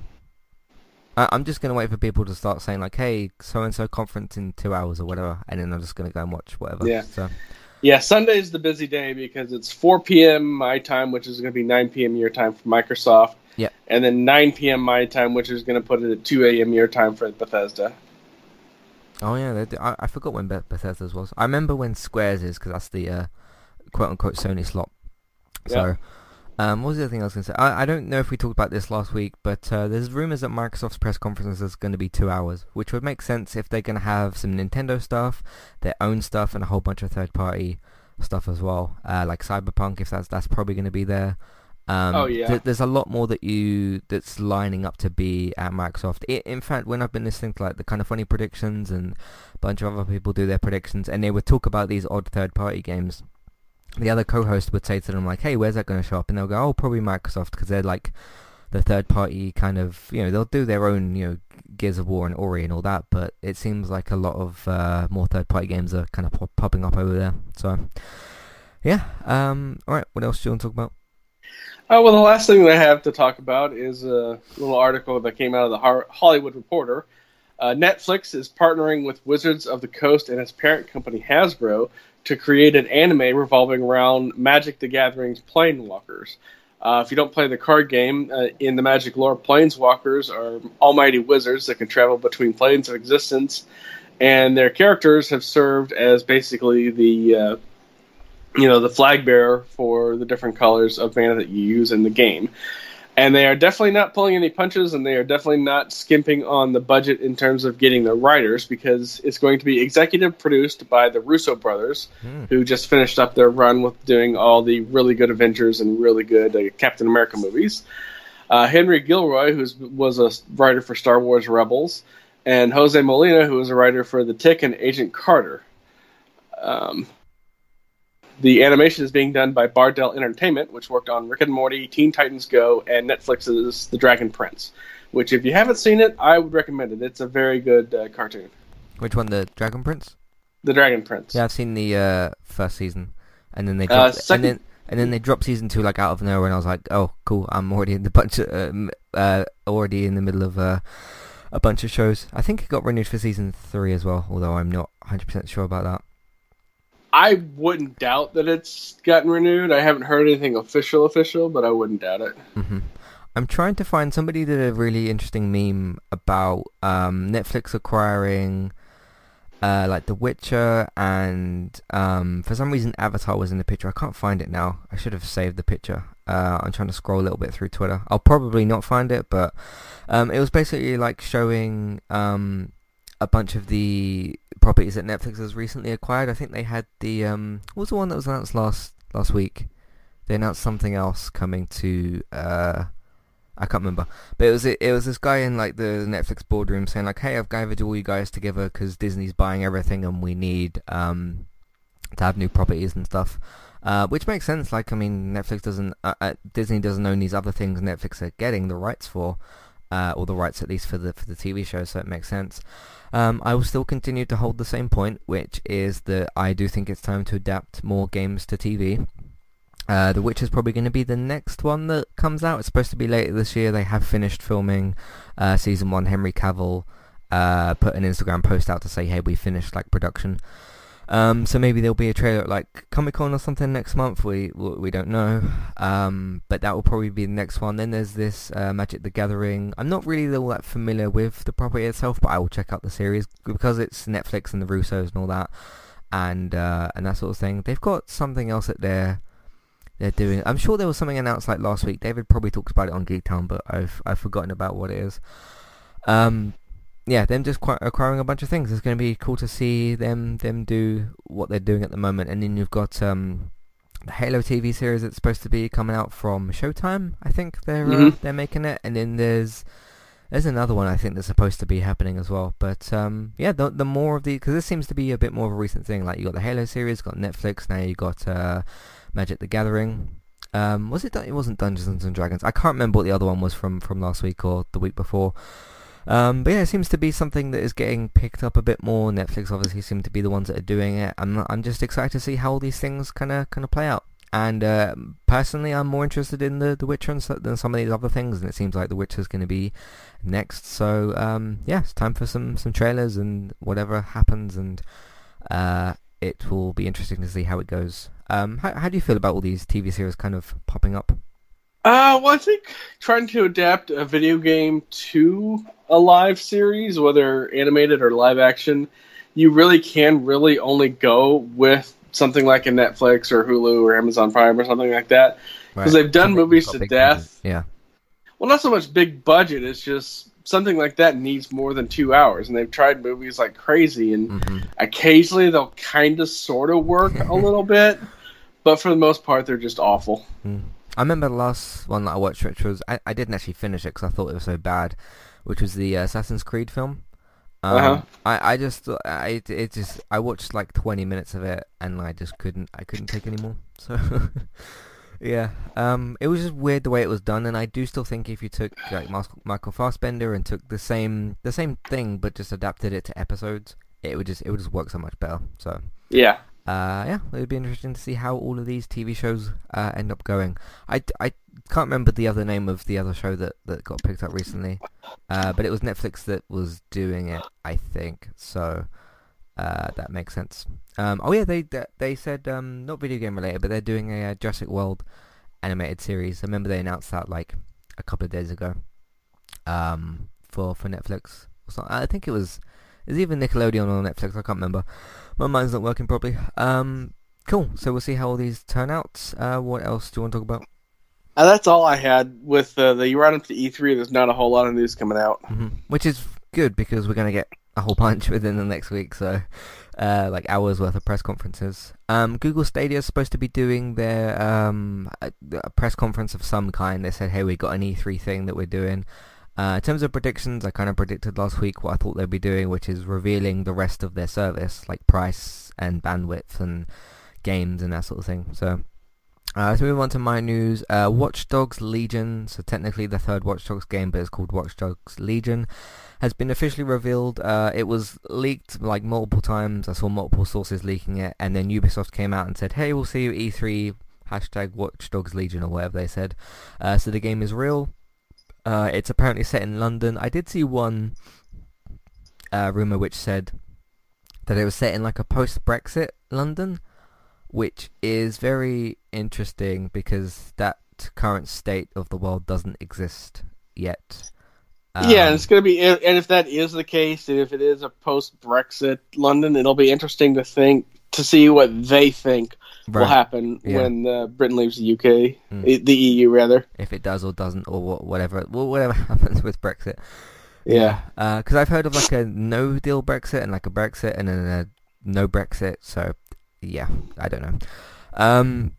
A: I- I'm just gonna wait for people to start saying like, "Hey, so and so conference in two hours or whatever," and then I'm just gonna go and watch whatever.
B: Yeah.
A: So
B: Yeah, Sunday is the busy day because it's 4 p.m. my time, which is going to be 9 p.m. your time for Microsoft.
A: Yeah.
B: And then 9 p.m. my time, which is going to put it at 2 a.m. your time for Bethesda.
A: Oh yeah, they, I, I forgot when Beth- Bethesda's was. I remember when Squares is because that's the uh, quote unquote Sony slot. So, um, what was the other thing I was going to say? I, I don't know if we talked about this last week, but uh, there's rumors that Microsoft's press conference is going to be two hours, which would make sense if they're going to have some Nintendo stuff, their own stuff, and a whole bunch of third party stuff as well, uh, like Cyberpunk. If that's that's probably going to be there. Um,
B: Oh, yeah.
A: th- there's a lot more that you that's lining up to be at Microsoft. I in fact, when I've been listening to like the kind of funny predictions and a bunch of other people do their predictions, and they would talk about these odd third-party games, the other co-host would say to them like, "Hey, where's that going to show up?" And they'll go, "Oh, probably Microsoft," because they're like the third-party kind of, you know, they'll do their own, you know, Gears of War and Ori and all that, but it seems like a lot of uh, more third-party games are kind of pop- popping up over there. So, yeah. Um, all right. What else do you want to talk about?
B: Uh, well, the last thing that I have to talk about is a little article that came out of the Hollywood Reporter. Uh, Netflix is partnering with Wizards of the Coast and its parent company Hasbro to create an anime revolving around Magic the Gathering's Planeswalkers. Uh, if you don't play the card game, uh, in the Magic lore, Planeswalkers are almighty wizards that can travel between planes of existence, and their characters have served as basically the uh, you know the flag bearer for the different colors of mana that you use in the game. And they are definitely not pulling any punches and they are definitely not skimping on the budget in terms of getting the writers because it's going to be executive produced by the russo brothers
A: Hmm.
B: who just finished up their run with doing all the really good avengers and really good uh, captain america movies. Uh, henry gilroy who was a writer for star wars rebels and jose molina who was a writer for the tick and agent carter. Um, the animation is being done by Bardel Entertainment, which worked on Rick and Morty, Teen Titans Go, and Netflix's The Dragon Prince. Which, if you haven't seen it, I would recommend it. It's a very good uh, cartoon.
A: Which one? The Dragon Prince?
B: The Dragon Prince.
A: Yeah, I've seen the uh, first season, and then they
B: Uh,
A: dropped,
B: second-
A: and then and then they dropped season two like out of nowhere, and I was like, oh, cool, I'm already in the bunch of uh, uh, already in the middle of uh, a bunch of shows. I think it got renewed for season three as well, although I'm not 100 percent sure about that.
B: I wouldn't doubt that it's gotten renewed. I haven't heard anything official, official, but I wouldn't doubt it.
A: hmm I'm trying to find somebody did a really interesting meme about um, Netflix acquiring uh, like The Witcher and um, for some reason Avatar was in the picture. I can't find it now. I should have saved the picture. Uh, I'm trying to scroll a little bit through Twitter. I'll probably not find it, but um, it was basically like showing um, a bunch of the properties that Netflix has recently acquired. I think they had the um, what was the one that was announced last last week? They announced something else coming to. Uh, I can't remember, but it was it, was this guy in like the Netflix boardroom saying like, "Hey, I've gathered all you guys together because Disney's buying everything and we need um to have new properties and stuff." Uh, which makes sense. Like, I mean, Netflix doesn't, uh, uh, Disney doesn't own these other things Netflix are getting the rights for, uh, or the rights at least for the for the TV show. So it makes sense. Um, I will still continue to hold the same point, which is that I do think it's time to adapt more games to TV. Uh, the Witch is probably going to be the next one that comes out. It's supposed to be later this year. They have finished filming uh, season one. Henry Cavill uh, put an Instagram post out to say, "Hey, we finished like production." Um, so maybe there'll be a trailer at like Comic Con or something next month. We we don't know, um, but that will probably be the next one. Then there's this uh, Magic the Gathering. I'm not really all that familiar with the property itself, but I will check out the series because it's Netflix and the Russos and all that, and uh, and that sort of thing. They've got something else that they're they're doing. I'm sure there was something announced like last week. David probably talked about it on Geek Town, but I've I've forgotten about what it is. Um, yeah, them just acquiring a bunch of things. It's going to be cool to see them them do what they're doing at the moment. And then you've got um, the Halo TV series that's supposed to be coming out from Showtime. I think they're uh,
B: Mhm.
A: they're making it. And then there's there's another one I think that's supposed to be happening as well. But um, yeah, the the more of the because this seems to be a bit more of a recent thing. Like you got the Halo series, got Netflix now. You got uh, Magic the Gathering. Um, was it? It wasn't Dungeons and Dragons. I can't remember what the other one was from from last week or the week before. Um, but yeah, it seems to be something that is getting picked up a bit more. Netflix obviously seem to be the ones that are doing it. I'm I'm just excited to see how all these things kind of kind of play out. And uh, personally, I'm more interested in the The Witcher than some of these other things, and it seems like The Witcher is going to be next. So um, yeah, it's time for some some trailers and whatever happens, and uh, it will be interesting to see how it goes. Um, how, how do you feel about all these TV series kind of popping up?
B: Uh, well, I think trying to adapt a video game to a live series, whether animated or live action, you really can really only go with something like a Netflix or Hulu or Amazon Prime or something like that because right. they've done something movies to death.
A: Budget. Yeah.
B: Well, not so much big budget. It's just something like that needs more than two hours, and they've tried movies like crazy, and mm-hmm. occasionally they'll kind of sort of work a little bit, but for the most part, they're just awful.
A: Mm. I remember the last one that I watched, which was I, I didn't actually finish it because I thought it was so bad, which was the uh, Assassin's Creed film. Um, uh-huh. I, I just I it just I watched like 20 minutes of it and I just couldn't I couldn't take anymore. So yeah, um, it was just weird the way it was done, and I do still think if you took like Michael Fassbender and took the same the same thing but just adapted it to episodes, it would just it would just work so much better. So
B: yeah,
A: uh, yeah, it would be interesting to see how all of these TV shows uh, end up going. I, I can't remember the other name of the other show that, that got picked up recently, uh, but it was Netflix that was doing it, I think. So uh, that makes sense. Um, oh yeah, they they said um, not video game related, but they're doing a, uh, Jurassic World animated series. I remember they announced that like a couple of days ago um, for for Netflix. I think it was is even Nickelodeon or Netflix. I can't remember. My mind's not working properly. Um, cool. So we'll see how all these turn out. Uh, what else do you want to talk about?
B: Uh, that's all I had with uh, the you run up to E3. There's not a whole lot of news coming out,
A: mm-hmm. which is good because we're going to get a whole bunch within the next week. So, uh, like hours worth of press conferences. Um, Google Stadia is supposed to be doing their um, a, a press conference of some kind. They said, "Hey, we got an E3 thing that we're doing." Uh, in terms of predictions, I kind of predicted last week what I thought they'd be doing, which is revealing the rest of their service, like price and bandwidth and games and that sort of thing. So uh, let's move on to my news. Uh, Watch Dogs Legion, so technically the third Watch Dogs game, but it's called Watch Dogs Legion, has been officially revealed. Uh, it was leaked like multiple times. I saw multiple sources leaking it, and then Ubisoft came out and said, "Hey, we'll see you E3." Hashtag Watch Dogs Legion or whatever they said. Uh, so the game is real. Uh, it's apparently set in London. I did see one uh, rumor which said that it was set in like a post-Brexit London, which is very interesting because that current state of the world doesn't exist yet.
B: Um, yeah, and it's going to be, and if that is the case, and if it is a post-Brexit London, it'll be interesting to think to see what they think right. will happen yeah. when uh, Britain leaves the UK, mm. the EU rather.
A: If it does or doesn't, or whatever, well, whatever happens with Brexit.
B: Yeah,
A: because uh, I've heard of like a no deal Brexit and like a Brexit and then a no Brexit. So yeah, I don't know. Um,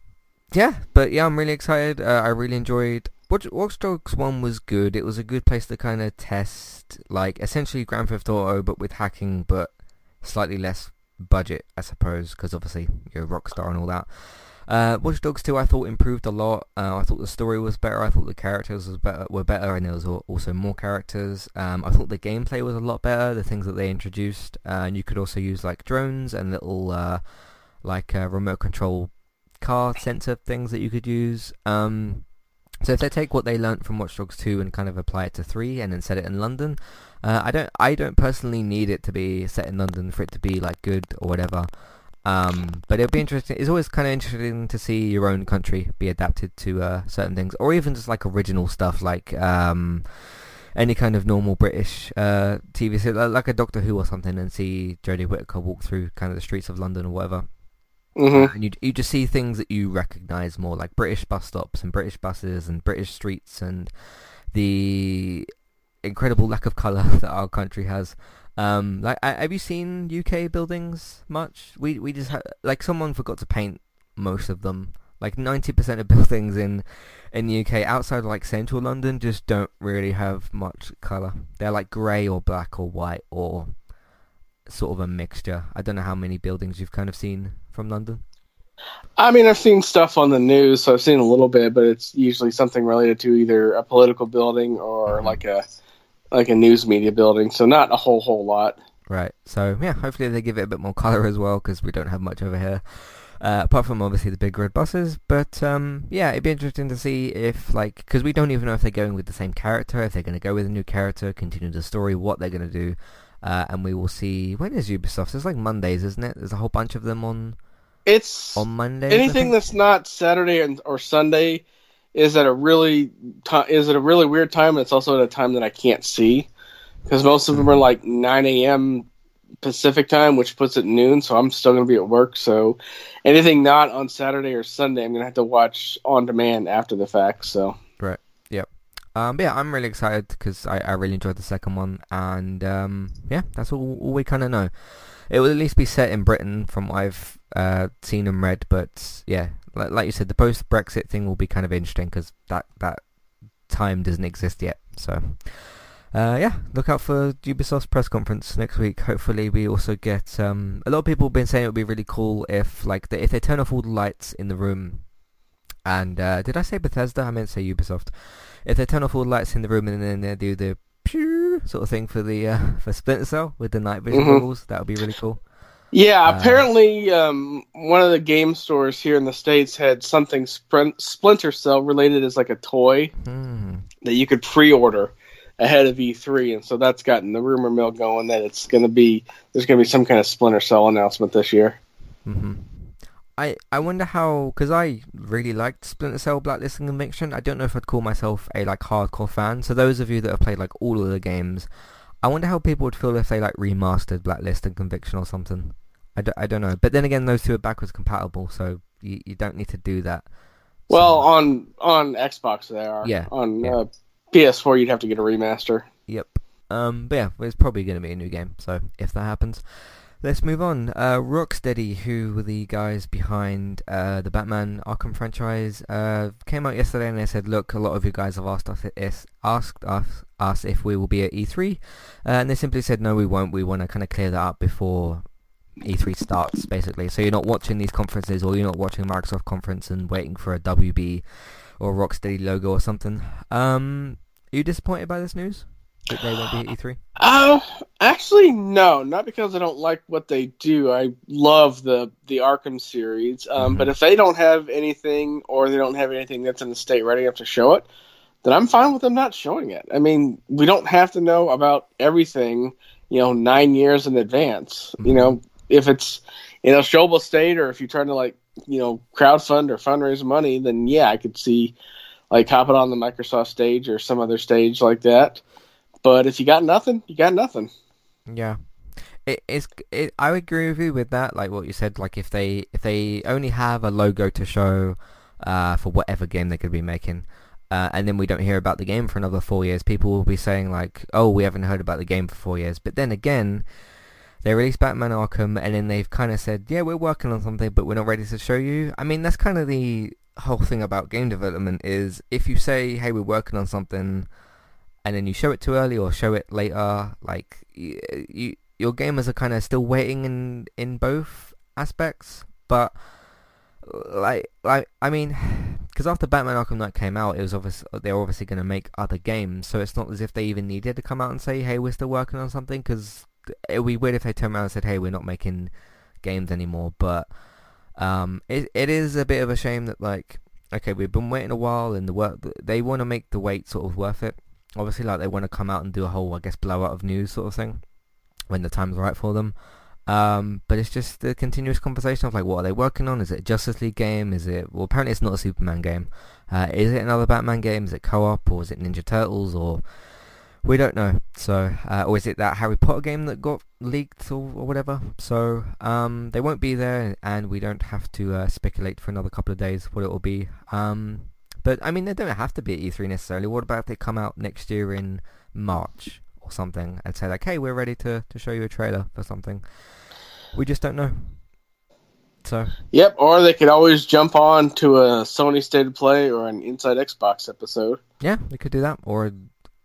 A: yeah, but yeah, I'm really excited. Uh, I really enjoyed. Watch, Watch Dogs One was good. It was a good place to kind of test, like essentially Grand Theft Auto, but with hacking, but slightly less budget, I suppose, because obviously you're a rock star and all that. Uh, Watch Dogs 2 I thought improved a lot. Uh, I thought the story was better. I thought the characters was better, were better and there was also more characters. Um, I thought the gameplay was a lot better, the things that they introduced. Uh, and you could also use like drones and little uh, like uh, remote control car sensor things that you could use. Um, so if they take what they learnt from Watch Dogs 2 and kind of apply it to 3 and then set it in London, uh, I don't I don't personally need it to be set in London for it to be like good or whatever. Um, but it'll be interesting. It's always kind of interesting to see your own country be adapted to uh, certain things, or even just like original stuff, like um, any kind of normal British uh, TV series, like a Doctor Who or something, and see Jodie Whittaker walk through kind of the streets of London or whatever.
B: Mm-hmm.
A: And you you just see things that you recognise more, like British bus stops and British buses and British streets and the incredible lack of colour that our country has. Um, like, have you seen UK buildings much? We we just ha- like someone forgot to paint most of them. Like ninety percent of buildings in in the UK outside of like central London just don't really have much colour. They're like grey or black or white or sort of a mixture. I don't know how many buildings you've kind of seen from London.
B: I mean, I've seen stuff on the news, so I've seen a little bit, but it's usually something related to either a political building or
A: Mhm.
B: like a like a news media building. So not a whole whole lot.
A: Right. So yeah, hopefully they give it a bit more color as well because we don't have much over here. Uh, apart from obviously the big red buses, but um, yeah, it'd be interesting to see if like because we don't even know if they're going with the same character, if they're going to go with a new character, continue the story, what they're going to do, uh, and we will see. When is Ubisoft? It's like Mondays, isn't it? There's a whole bunch of them on
B: It's
A: on Mondays.
B: Anything that's not Saturday and, or Sunday is at a really ti is at a really weird time, and it's also at a time that I can't see because most of them are like 9 a.m. Pacific time, which puts it noon. So I'm still going to be at work. So anything not on Saturday or Sunday, I'm going to have to watch on demand after the fact. So
A: Um, but yeah, I'm really excited because I, I really enjoyed the second one, and um, yeah, that's all, all we kind of know. It will at least be set in Britain from what I've uh, seen and read, but yeah, like, like you said, the post-Brexit thing will be kind of interesting because that, that time doesn't exist yet. So uh, yeah, look out for Ubisoft's press conference next week. Hopefully, we also get um, a lot of people have been saying it would be really cool if like the, if they turn off all the lights in the room. And uh, did I say Bethesda? I meant to say Ubisoft if they turn off all the lights in the room and then they do the pew sort of thing for the uh, for Splinter Cell with the night vision
B: Mhm.
A: goggles, that would be really cool.
B: yeah,
A: Uh,
B: apparently um, one of the game stores here in the states had something Sprint, Splinter Cell related as like a toy
A: Hmm.
B: that you could pre-order ahead of E3, and so that's gotten the rumor mill going that it's going to be there's going to be some kind of Splinter Cell announcement this year.
A: hmm I I wonder how because I really liked Splinter Cell Blacklist and Conviction. I don't know if I'd call myself a like hardcore fan. So those of you that have played like all of the games, I wonder how people would feel if they like remastered Blacklist and Conviction or something. I don't, I don't know. But then again, those two are backwards compatible, so you, you don't need to do that.
B: Well,
A: So-
B: on on Xbox they are.
A: Yeah,
B: On
A: yeah.
B: Uh, PS4, you'd have to get a remaster.
A: Yep. Um, but yeah, it's probably going to be a new game. So if that happens, let's move on. Uh, Rocksteady, who were the guys behind uh, the Batman Arkham franchise, uh, came out yesterday and they said, "Look, a lot of you guys have asked us, is, asked us, us if we will be at E3, uh, and they simply said, no, we won't. We want to kind of clear that up before." E3 starts basically, so you're not watching these conferences, or you're not watching Microsoft conference and waiting for a WB or Rocksteady logo or something. Um, are you disappointed by this news? That they won't be at E3?
B: Uh, actually, no, not because I don't like what they do. I love the the Arkham series, um,
A: Mhm.
B: but if they don't have anything or they don't have anything that's in the state ready enough to show it, then I'm fine with them not showing it. I mean, we don't have to know about everything, you know, nine years in advance. You
A: Mhm.
B: know, if it's in a showable state or if you're trying to like, you know, crowdfund or fundraise money, then yeah, I could see like hopping on the Microsoft stage or some other stage like that. But if you got nothing, you got nothing.
A: Yeah. It is. It, I agree with you with that. Like what you said. Like if they if they only have a logo to show uh, for whatever game they could be making, uh, and then we don't hear about the game for another four years, people will be saying like, "Oh, we haven't heard about the game for four years." But then again, they released Batman Arkham, and then they've kind of said, "Yeah, we're working on something, but we're not ready to show you." I mean, that's kind of the whole thing about game development is if you say, "Hey, we're working on something." And then you show it too early or show it later, like you, you your gamers are kind of still waiting in in both aspects. But like like I mean, because after Batman Arkham Knight came out, it was obvious they're obviously going to make other games, so it's not as if they even needed to come out and say, "Hey, we're still working on something." Because it would be weird if they turned around and said, "Hey, we're not making games anymore." But um, it it is a bit of a shame that like. Okay, we've been waiting a while, and the work they want to make the wait sort of worth it obviously like they want to come out and do a whole I guess blowout of news sort of thing when the time's right for them. Um, but it's just the continuous conversation of like what are they working on? Is it a Justice League game? Is it well apparently it's not a Superman game. Uh, is it another Batman game? Is it co-op or is it Ninja Turtles or we don't know. So uh, or is it that Harry Potter game that got leaked or, or whatever? So um, they won't be there and we don't have to uh, speculate for another couple of days what it will be. Um, but I mean, they don't have to be at E3 necessarily. What about if they come out next year in March or something and say like, "Hey, we're ready to to show you a trailer for something." We just don't know. So
B: Yep, or they could always jump on to a Sony State of Play or an Inside Xbox episode.
A: yeah, they could do that. Or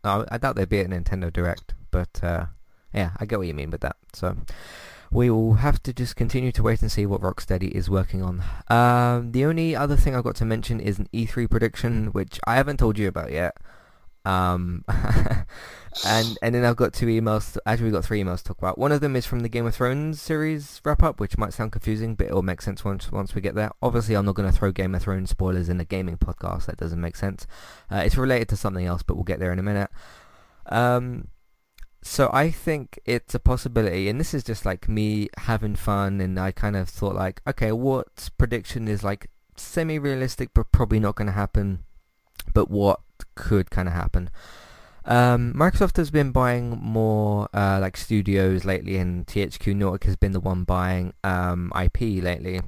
A: uh, I doubt they'd be at Nintendo Direct, but uh, yeah, I get what you mean with that. So we will have to just continue to wait and see what Rocksteady is working on. Um, the only other thing I've got to mention is an E3 prediction, which I haven't told you about yet. Um, and and then I've got two emails. Actually, we've got three emails to talk about. One of them is from the Game of Thrones series wrap up, which might sound confusing, but it'll make sense once once we get there. Obviously, I'm not going to throw Game of Thrones spoilers in a gaming podcast. That doesn't make sense. Uh, it's related to something else, but we'll get there in a minute. Um, so I think it's a possibility, and this is just like me having fun, and I kind of thought like, okay, what prediction is like semi-realistic, but probably not going to happen, but what could kind of happen? Um, Microsoft has been buying more uh, like studios lately, and THQ Nordic has been the one buying um, IP lately.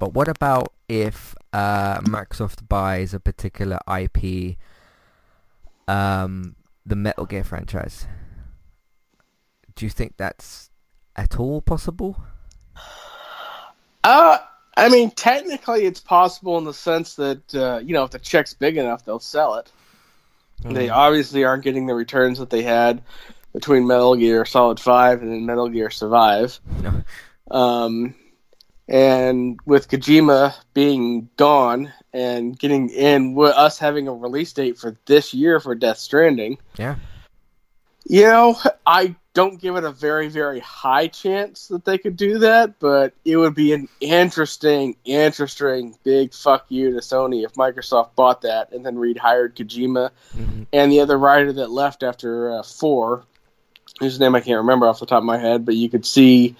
A: But what about if uh, Microsoft buys a particular IP, um, the Metal Gear franchise? Do you think that's at all possible?
B: Uh, I mean, technically, it's possible in the sense that uh, you know, if the check's big enough, they'll sell it. Mm. They obviously aren't getting the returns that they had between Metal Gear Solid Five and then Metal Gear Survive.
A: No.
B: Um, and with Kojima being gone and getting in, with us having a release date for this year for Death Stranding,
A: yeah,
B: you know, I don't give it a very, very high chance that they could do that, but it would be an interesting, interesting big fuck you to Sony if Microsoft bought that and then rehired Kojima mm-hmm. and the other writer that left after uh, four, whose name I can't remember off the top of my head, but you could see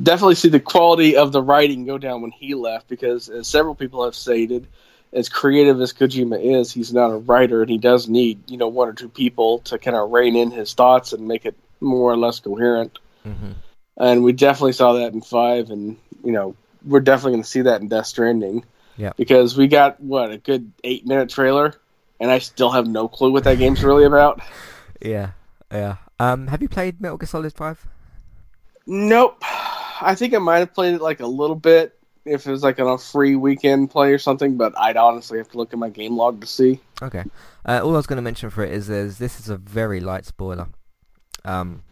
B: definitely see the quality of the writing go down when he left because, as several people have stated, as creative as Kojima is, he's not a writer, and he does need you know one or two people to kind of rein in his thoughts and make it more or less coherent.
A: Mm-hmm.
B: And we definitely saw that in five, and you know we're definitely going to see that in Death Stranding.
A: Yeah,
B: because we got what a good eight minute trailer, and I still have no clue what that game's really about.
A: Yeah, yeah. Um, have you played Metal Gear Solid Five?
B: Nope. I think I might have played it like a little bit if it was like on a free weekend play or something, but I'd honestly have to look at my game log to see.
A: Okay. Uh, all I was going to mention for it is there's, this is a very light spoiler. Um,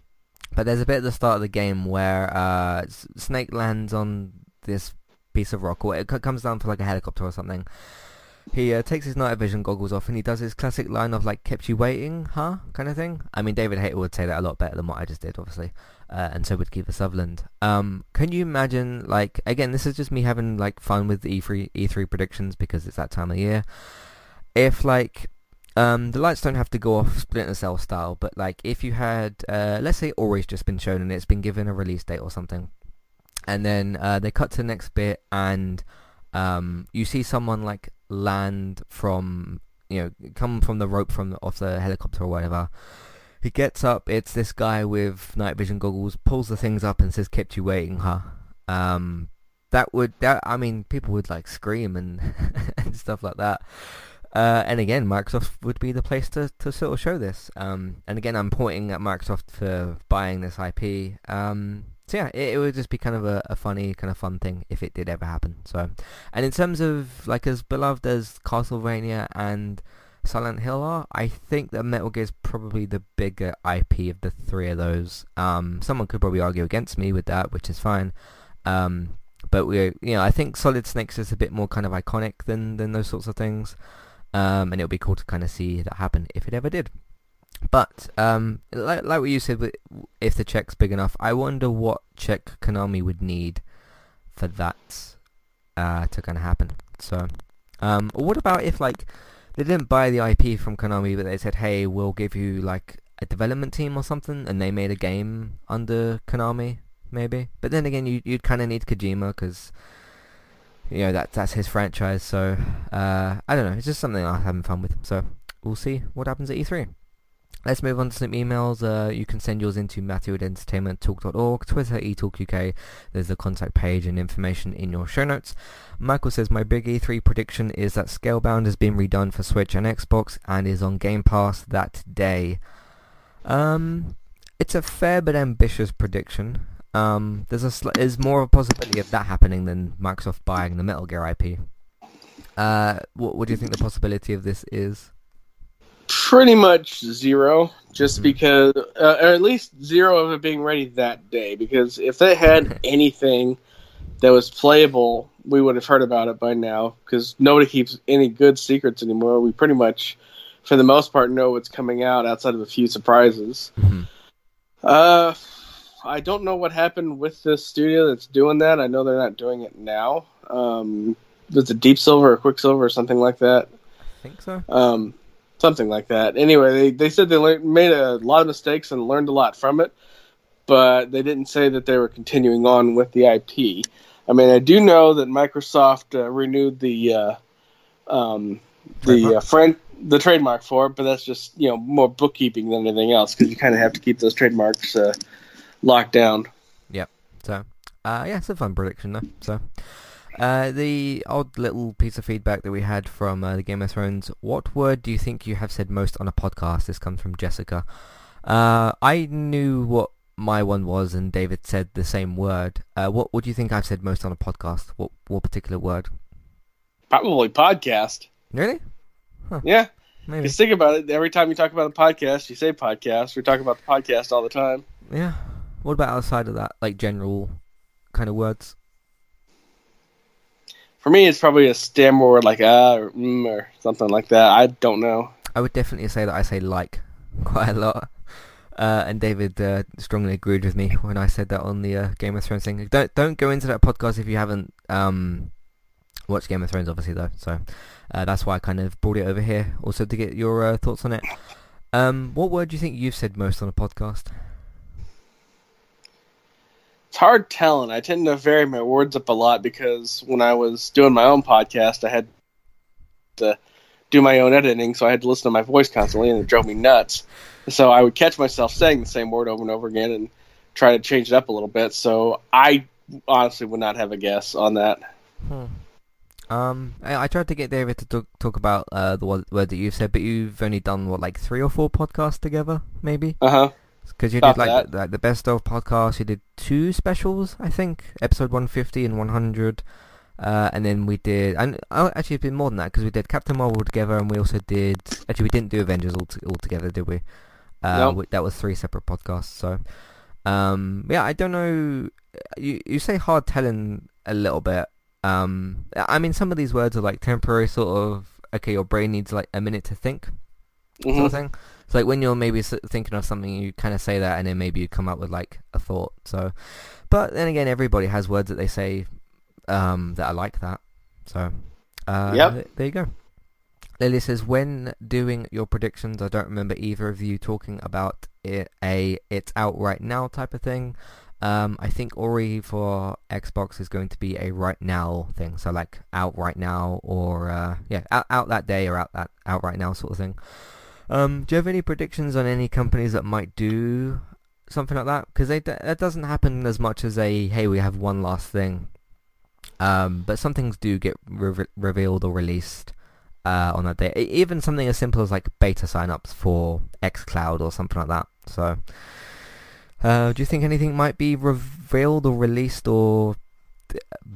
A: but there's a bit at the start of the game where uh, Snake lands on this piece of rock, or it comes down for like a helicopter or something. He uh, takes his night vision goggles off and he does his classic line of like "kept you waiting, huh?" kind of thing. I mean, David Hayter would say that a lot better than what I just did, obviously uh, and so would Kiefer Sutherland. Um, can you imagine, like, again, this is just me having like fun with the E3 E3 predictions because it's that time of year. If like um, the lights don't have to go off Splinter Cell style, but like if you had, uh, let's say Ori's just been shown and it's been given a release date or something, and then uh, they cut to the next bit and um, you see someone like land from, you know, come from the rope from the, off the helicopter or whatever, he gets up. It's this guy with night vision goggles, pulls the things up and says, "Kept you waiting, huh?" Um, that would that I mean, people would like scream and and stuff like that. Uh, and again, Microsoft would be the place to, to sort of show this. Um, and again, I'm pointing at Microsoft for buying this IP. Um, so yeah, it, it, would just be kind of a, a, funny, kind of fun thing if it did ever happen. So, and in terms of like as beloved as Castlevania and Silent Hill are. I think that Metal Gear is probably the bigger IP of the three of those. Um, someone could probably argue against me with that, which is fine. Um, but we, you know, I think Solid Snakes is a bit more kind of iconic than than those sorts of things. Um, and it would be cool to kind of see that happen if it ever did. But um, like, like what you said, if the check's big enough, I wonder what check Konami would need for that uh, to kind of happen. So, um, what about if like they didn't buy the IP from Konami, but they said, "Hey, we'll give you like a development team or something," and they made a game under Konami, maybe. But then again, you you'd kind of need Kojima because you know that that's his franchise. So uh, I don't know. It's just something I'm having fun with. So we'll see what happens at E3. Let's move on to some emails. Uh, you can send yours into matthew at entertainmenttalk.org, Twitter eTalkUK. There's the contact page and information in your show notes. Michael says, my big E3 prediction is that Scalebound has been redone for Switch and Xbox and is on Game Pass that day. Um, it's a fair but ambitious prediction. Um, there's a sl- there's more of a possibility of that happening than Microsoft buying the Metal Gear IP. Uh, what, what do you think the possibility of this is?
B: Pretty much zero, just
A: Mhm.
B: because, uh, or at least zero of it being ready that day. Because if they had anything that was playable, we would have heard about it by now. Because nobody keeps any good secrets anymore. We pretty much, for the most part, know what's coming out outside of a few surprises.
A: Mhm.
B: Uh, I don't know what happened with this studio that's doing that. I know they're not doing it now. Um, was it Deep Silver or Quicksilver or something like that?
A: I think so.
B: Um, something like that. Anyway, they, they said they lear- made a lot of mistakes and learned a lot from it, but they didn't say that they were continuing on with the IP. I mean, I do know that Microsoft uh, renewed the uh, um, the
A: Trademark?
B: uh, friend the trademark for it, but that's just you know more bookkeeping than anything else because you kind of have to keep those trademarks uh, locked down. Yep.
A: So, uh, yeah, it's a fun prediction though. So, uh, the odd little piece of feedback that we had from uh, the Game of Thrones. What word do you think you have said most on a podcast? This comes from Jessica. Uh, I knew what my one was, and David said the same word. Uh, what What do you think I've said most on a podcast? What What particular word?
B: Probably podcast.
A: Really?
B: Yeah,
A: Maybe.
B: because think about it. Every time you talk about a podcast, you say podcast. We talk about the podcast all the time.
A: Yeah. What about outside of that, like general kind of words?
B: For me, it's probably a stem word like ah or mm or something like that. I don't know.
A: I would definitely say that I say like quite a lot. Uh, and David uh, strongly agreed with me when I said that on the uh, Game of Thrones thing. Don't don't go into that podcast if you haven't um, watched Game of Thrones, obviously though. So uh, that's why I kind of brought it over here, also to get your uh, thoughts on it. Um, what word do you think you've said most on a podcast?
B: It's hard telling. I tend to vary my words up a lot because when I was doing my own podcast, I had to do my own editing, so I had to listen to my voice constantly, and it drove me nuts. So I would catch myself saying the same word over and over again and try to change it up a little bit. So I honestly would not have a guess on that. Hmm.
A: Um, I, I tried to get David to talk, talk about uh, the word, word that you've said, but you've only done what like three or four podcasts together, maybe.
B: Uh huh.
A: Because you did like the, like the best of podcast, you did two specials, I think, episode 150 and 100, uh, and then we did, and oh, actually it's been more than that because we did Captain Marvel together, and we also did, actually we didn't do Avengers all, t- all together, did we? Uh,
B: Nope.
A: we- that was three separate podcasts. So, um, yeah, I don't know. You you say hard telling a little bit. Um, I mean, some of these words are like temporary, sort of. Okay, your brain needs like a minute to think sort
B: hmm
A: of thing. It's like when you're maybe thinking of something, you kind of say that, and then maybe you come up with like a thought. So, but then again, everybody has words that they say um, that are like that. So, uh,
B: Yep.
A: there you go. Lily says, when doing your predictions, I don't remember either of you talking about it, a it's out right now type of thing. Um, I think Ori for Xbox is going to be a right now thing, so like out right now or uh, yeah, out, out that day or out that out right now sort of thing. Um, do you have any predictions on any companies that might do something like that? Because that doesn't happen as much as a hey, we have one last thing. Um, but some things do get re- revealed or released uh, on that day. Even something as simple as like beta signups for xCloud or something like that. So, uh, do you think anything might be revealed or released or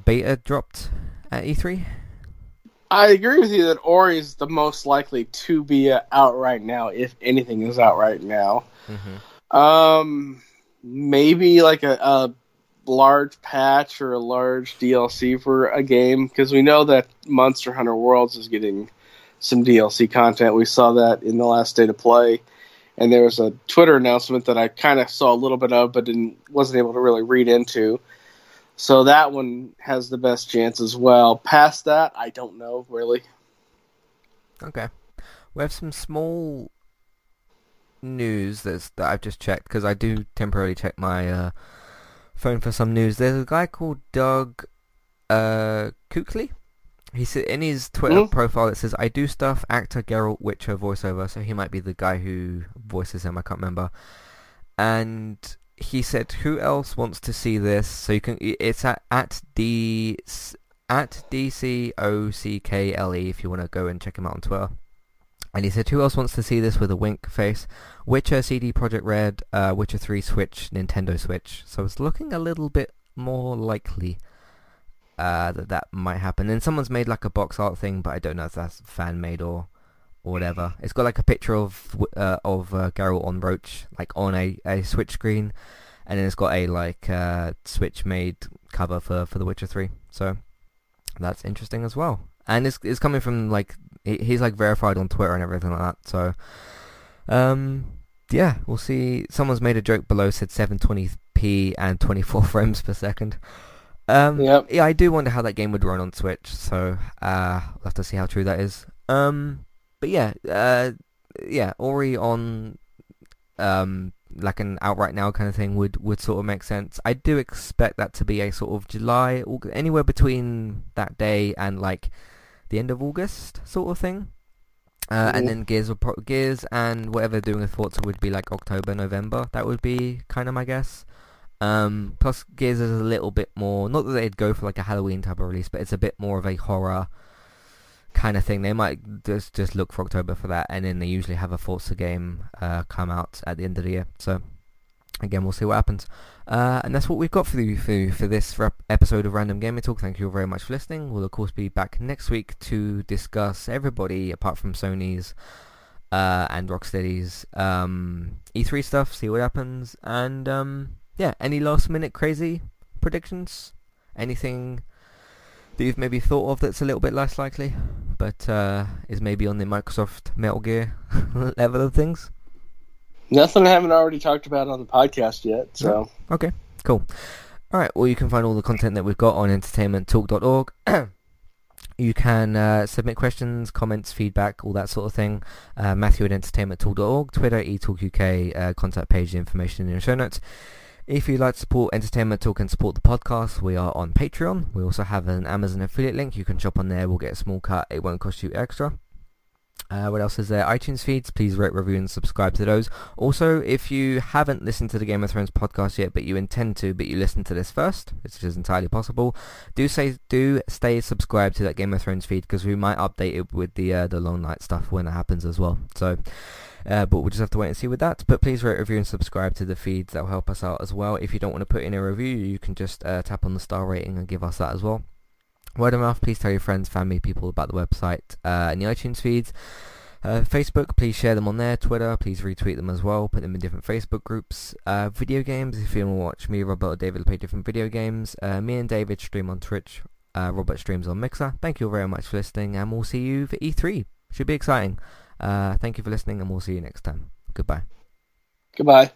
A: beta dropped at E E3?
B: I agree with you that Ori is the most likely to be uh, out right now, if anything is out right now.
A: Mm-hmm.
B: Um, maybe like a, a large patch or a large DLC for a game because we know that Monster Hunter Worlds is getting some DLC content. We saw that in the last state of play, and there was a Twitter announcement that I kind of saw a little bit of, but didn't wasn't able to really read into. So that one has the best chance as well. Past that, I don't know really.
A: Okay. We have some small news that's, that I've just checked because I do temporarily check my uh, phone for some news. There's a guy called Doug uh, Cockle. He said in his Twitter
B: Mhm.
A: profile it says I do stuff actor Geralt Witcher voiceover, so he might be the guy who voices him. I can't remember. And he said, "Who else wants to see this?" So you can. It's at at d at d c o c k l e if you want to go and check him out on Twitter. And he said, "Who else wants to see this with a wink face?" Witcher, CD Projekt Red, uh, Witcher 3 Switch, Nintendo Switch. So it's looking a little bit more likely uh, that that might happen. And someone's made like a box art thing, but I don't know if that's fan made or or whatever. It's got like a picture of uh, of uh, Geralt on Roach, like on a, a Switch screen, and then it's got a like uh, Switch made cover for, for The Witcher Three. So that's interesting as well. And it's it's coming from like he's like verified on Twitter and everything like that. So um yeah, we'll see. Someone's made a joke below said 720p and 24 frames per second. Um,
B: yep.
A: Yeah, I do wonder how that game would run on Switch, so uh, we'll have to see how true that is. Um, but yeah, uh, yeah, Ori on um, like an outright now kind of thing would, would sort of make sense. I do expect that to be a sort of July, August, anywhere between that day and like the end of August sort of thing. Uh, and then Gears will pro- Gears and whatever they're doing with Forza would be like October, November. That would be kind of my guess. Um, plus Gears is a little bit more, not that they'd go for like a Halloween type of release, but it's a bit more of a horror kind of thing. They might just just look for October for that, and then they usually have a Forza game uh, come out at the end of the year. So again, we'll see what happens. Uh, and that's what we've got for you for, for this episode of Random Gaming Talk. Thank you all very much for listening. We'll of course be back next week to discuss everybody apart from Sony's uh, and Rocksteady's um, E3 stuff, see what happens, and um, yeah, any last minute crazy predictions? Anything that you've maybe thought of that's a little bit less likely, but uh, is maybe on the Microsoft Metal Gear level of things?
B: Nothing I haven't already talked about on the podcast yet. So
A: okay, cool. All right. Well, you can find all the content that we've got on entertainmenttalk.org. you can uh, submit questions, comments, feedback, all that sort of thing. Uh, Matthew at entertainmenttalk.org, Twitter, eTalkUK, uh, contact page information in your show notes. If you'd like to support Entertainment Talk and support the podcast, we are on Patreon. We also have an Amazon affiliate link. You can shop on there. We'll get a small cut. It won't cost you extra. Uh, what else is there? iTunes feeds. Please rate, review, and subscribe to those. Also, if you haven't listened to the Game of Thrones podcast yet, but you intend to, but you listen to this first, which is entirely possible, do say do stay subscribed to that Game of Thrones feed because we might update it with the uh, the long night stuff when it happens as well. So. Uh, but we'll just have to wait and see with that. But please rate, review, and subscribe to the feeds. That will help us out as well. If you don't want to put in a review, you can just uh, tap on the star rating and give us that as well. Word of mouth, please tell your friends, family, people about the website uh, and the iTunes feeds. Uh, Facebook, please share them on there. Twitter, please retweet them as well. Put them in different Facebook groups. Uh, video games, if you want to watch me, Robert, or David play different video games. Uh, me and David stream on Twitch. Uh, Robert streams on Mixer. Thank you all very much for listening, and we'll see you for E3. Should be exciting. Uh, thank you for listening, and we'll see you next time. Goodbye.
B: Goodbye.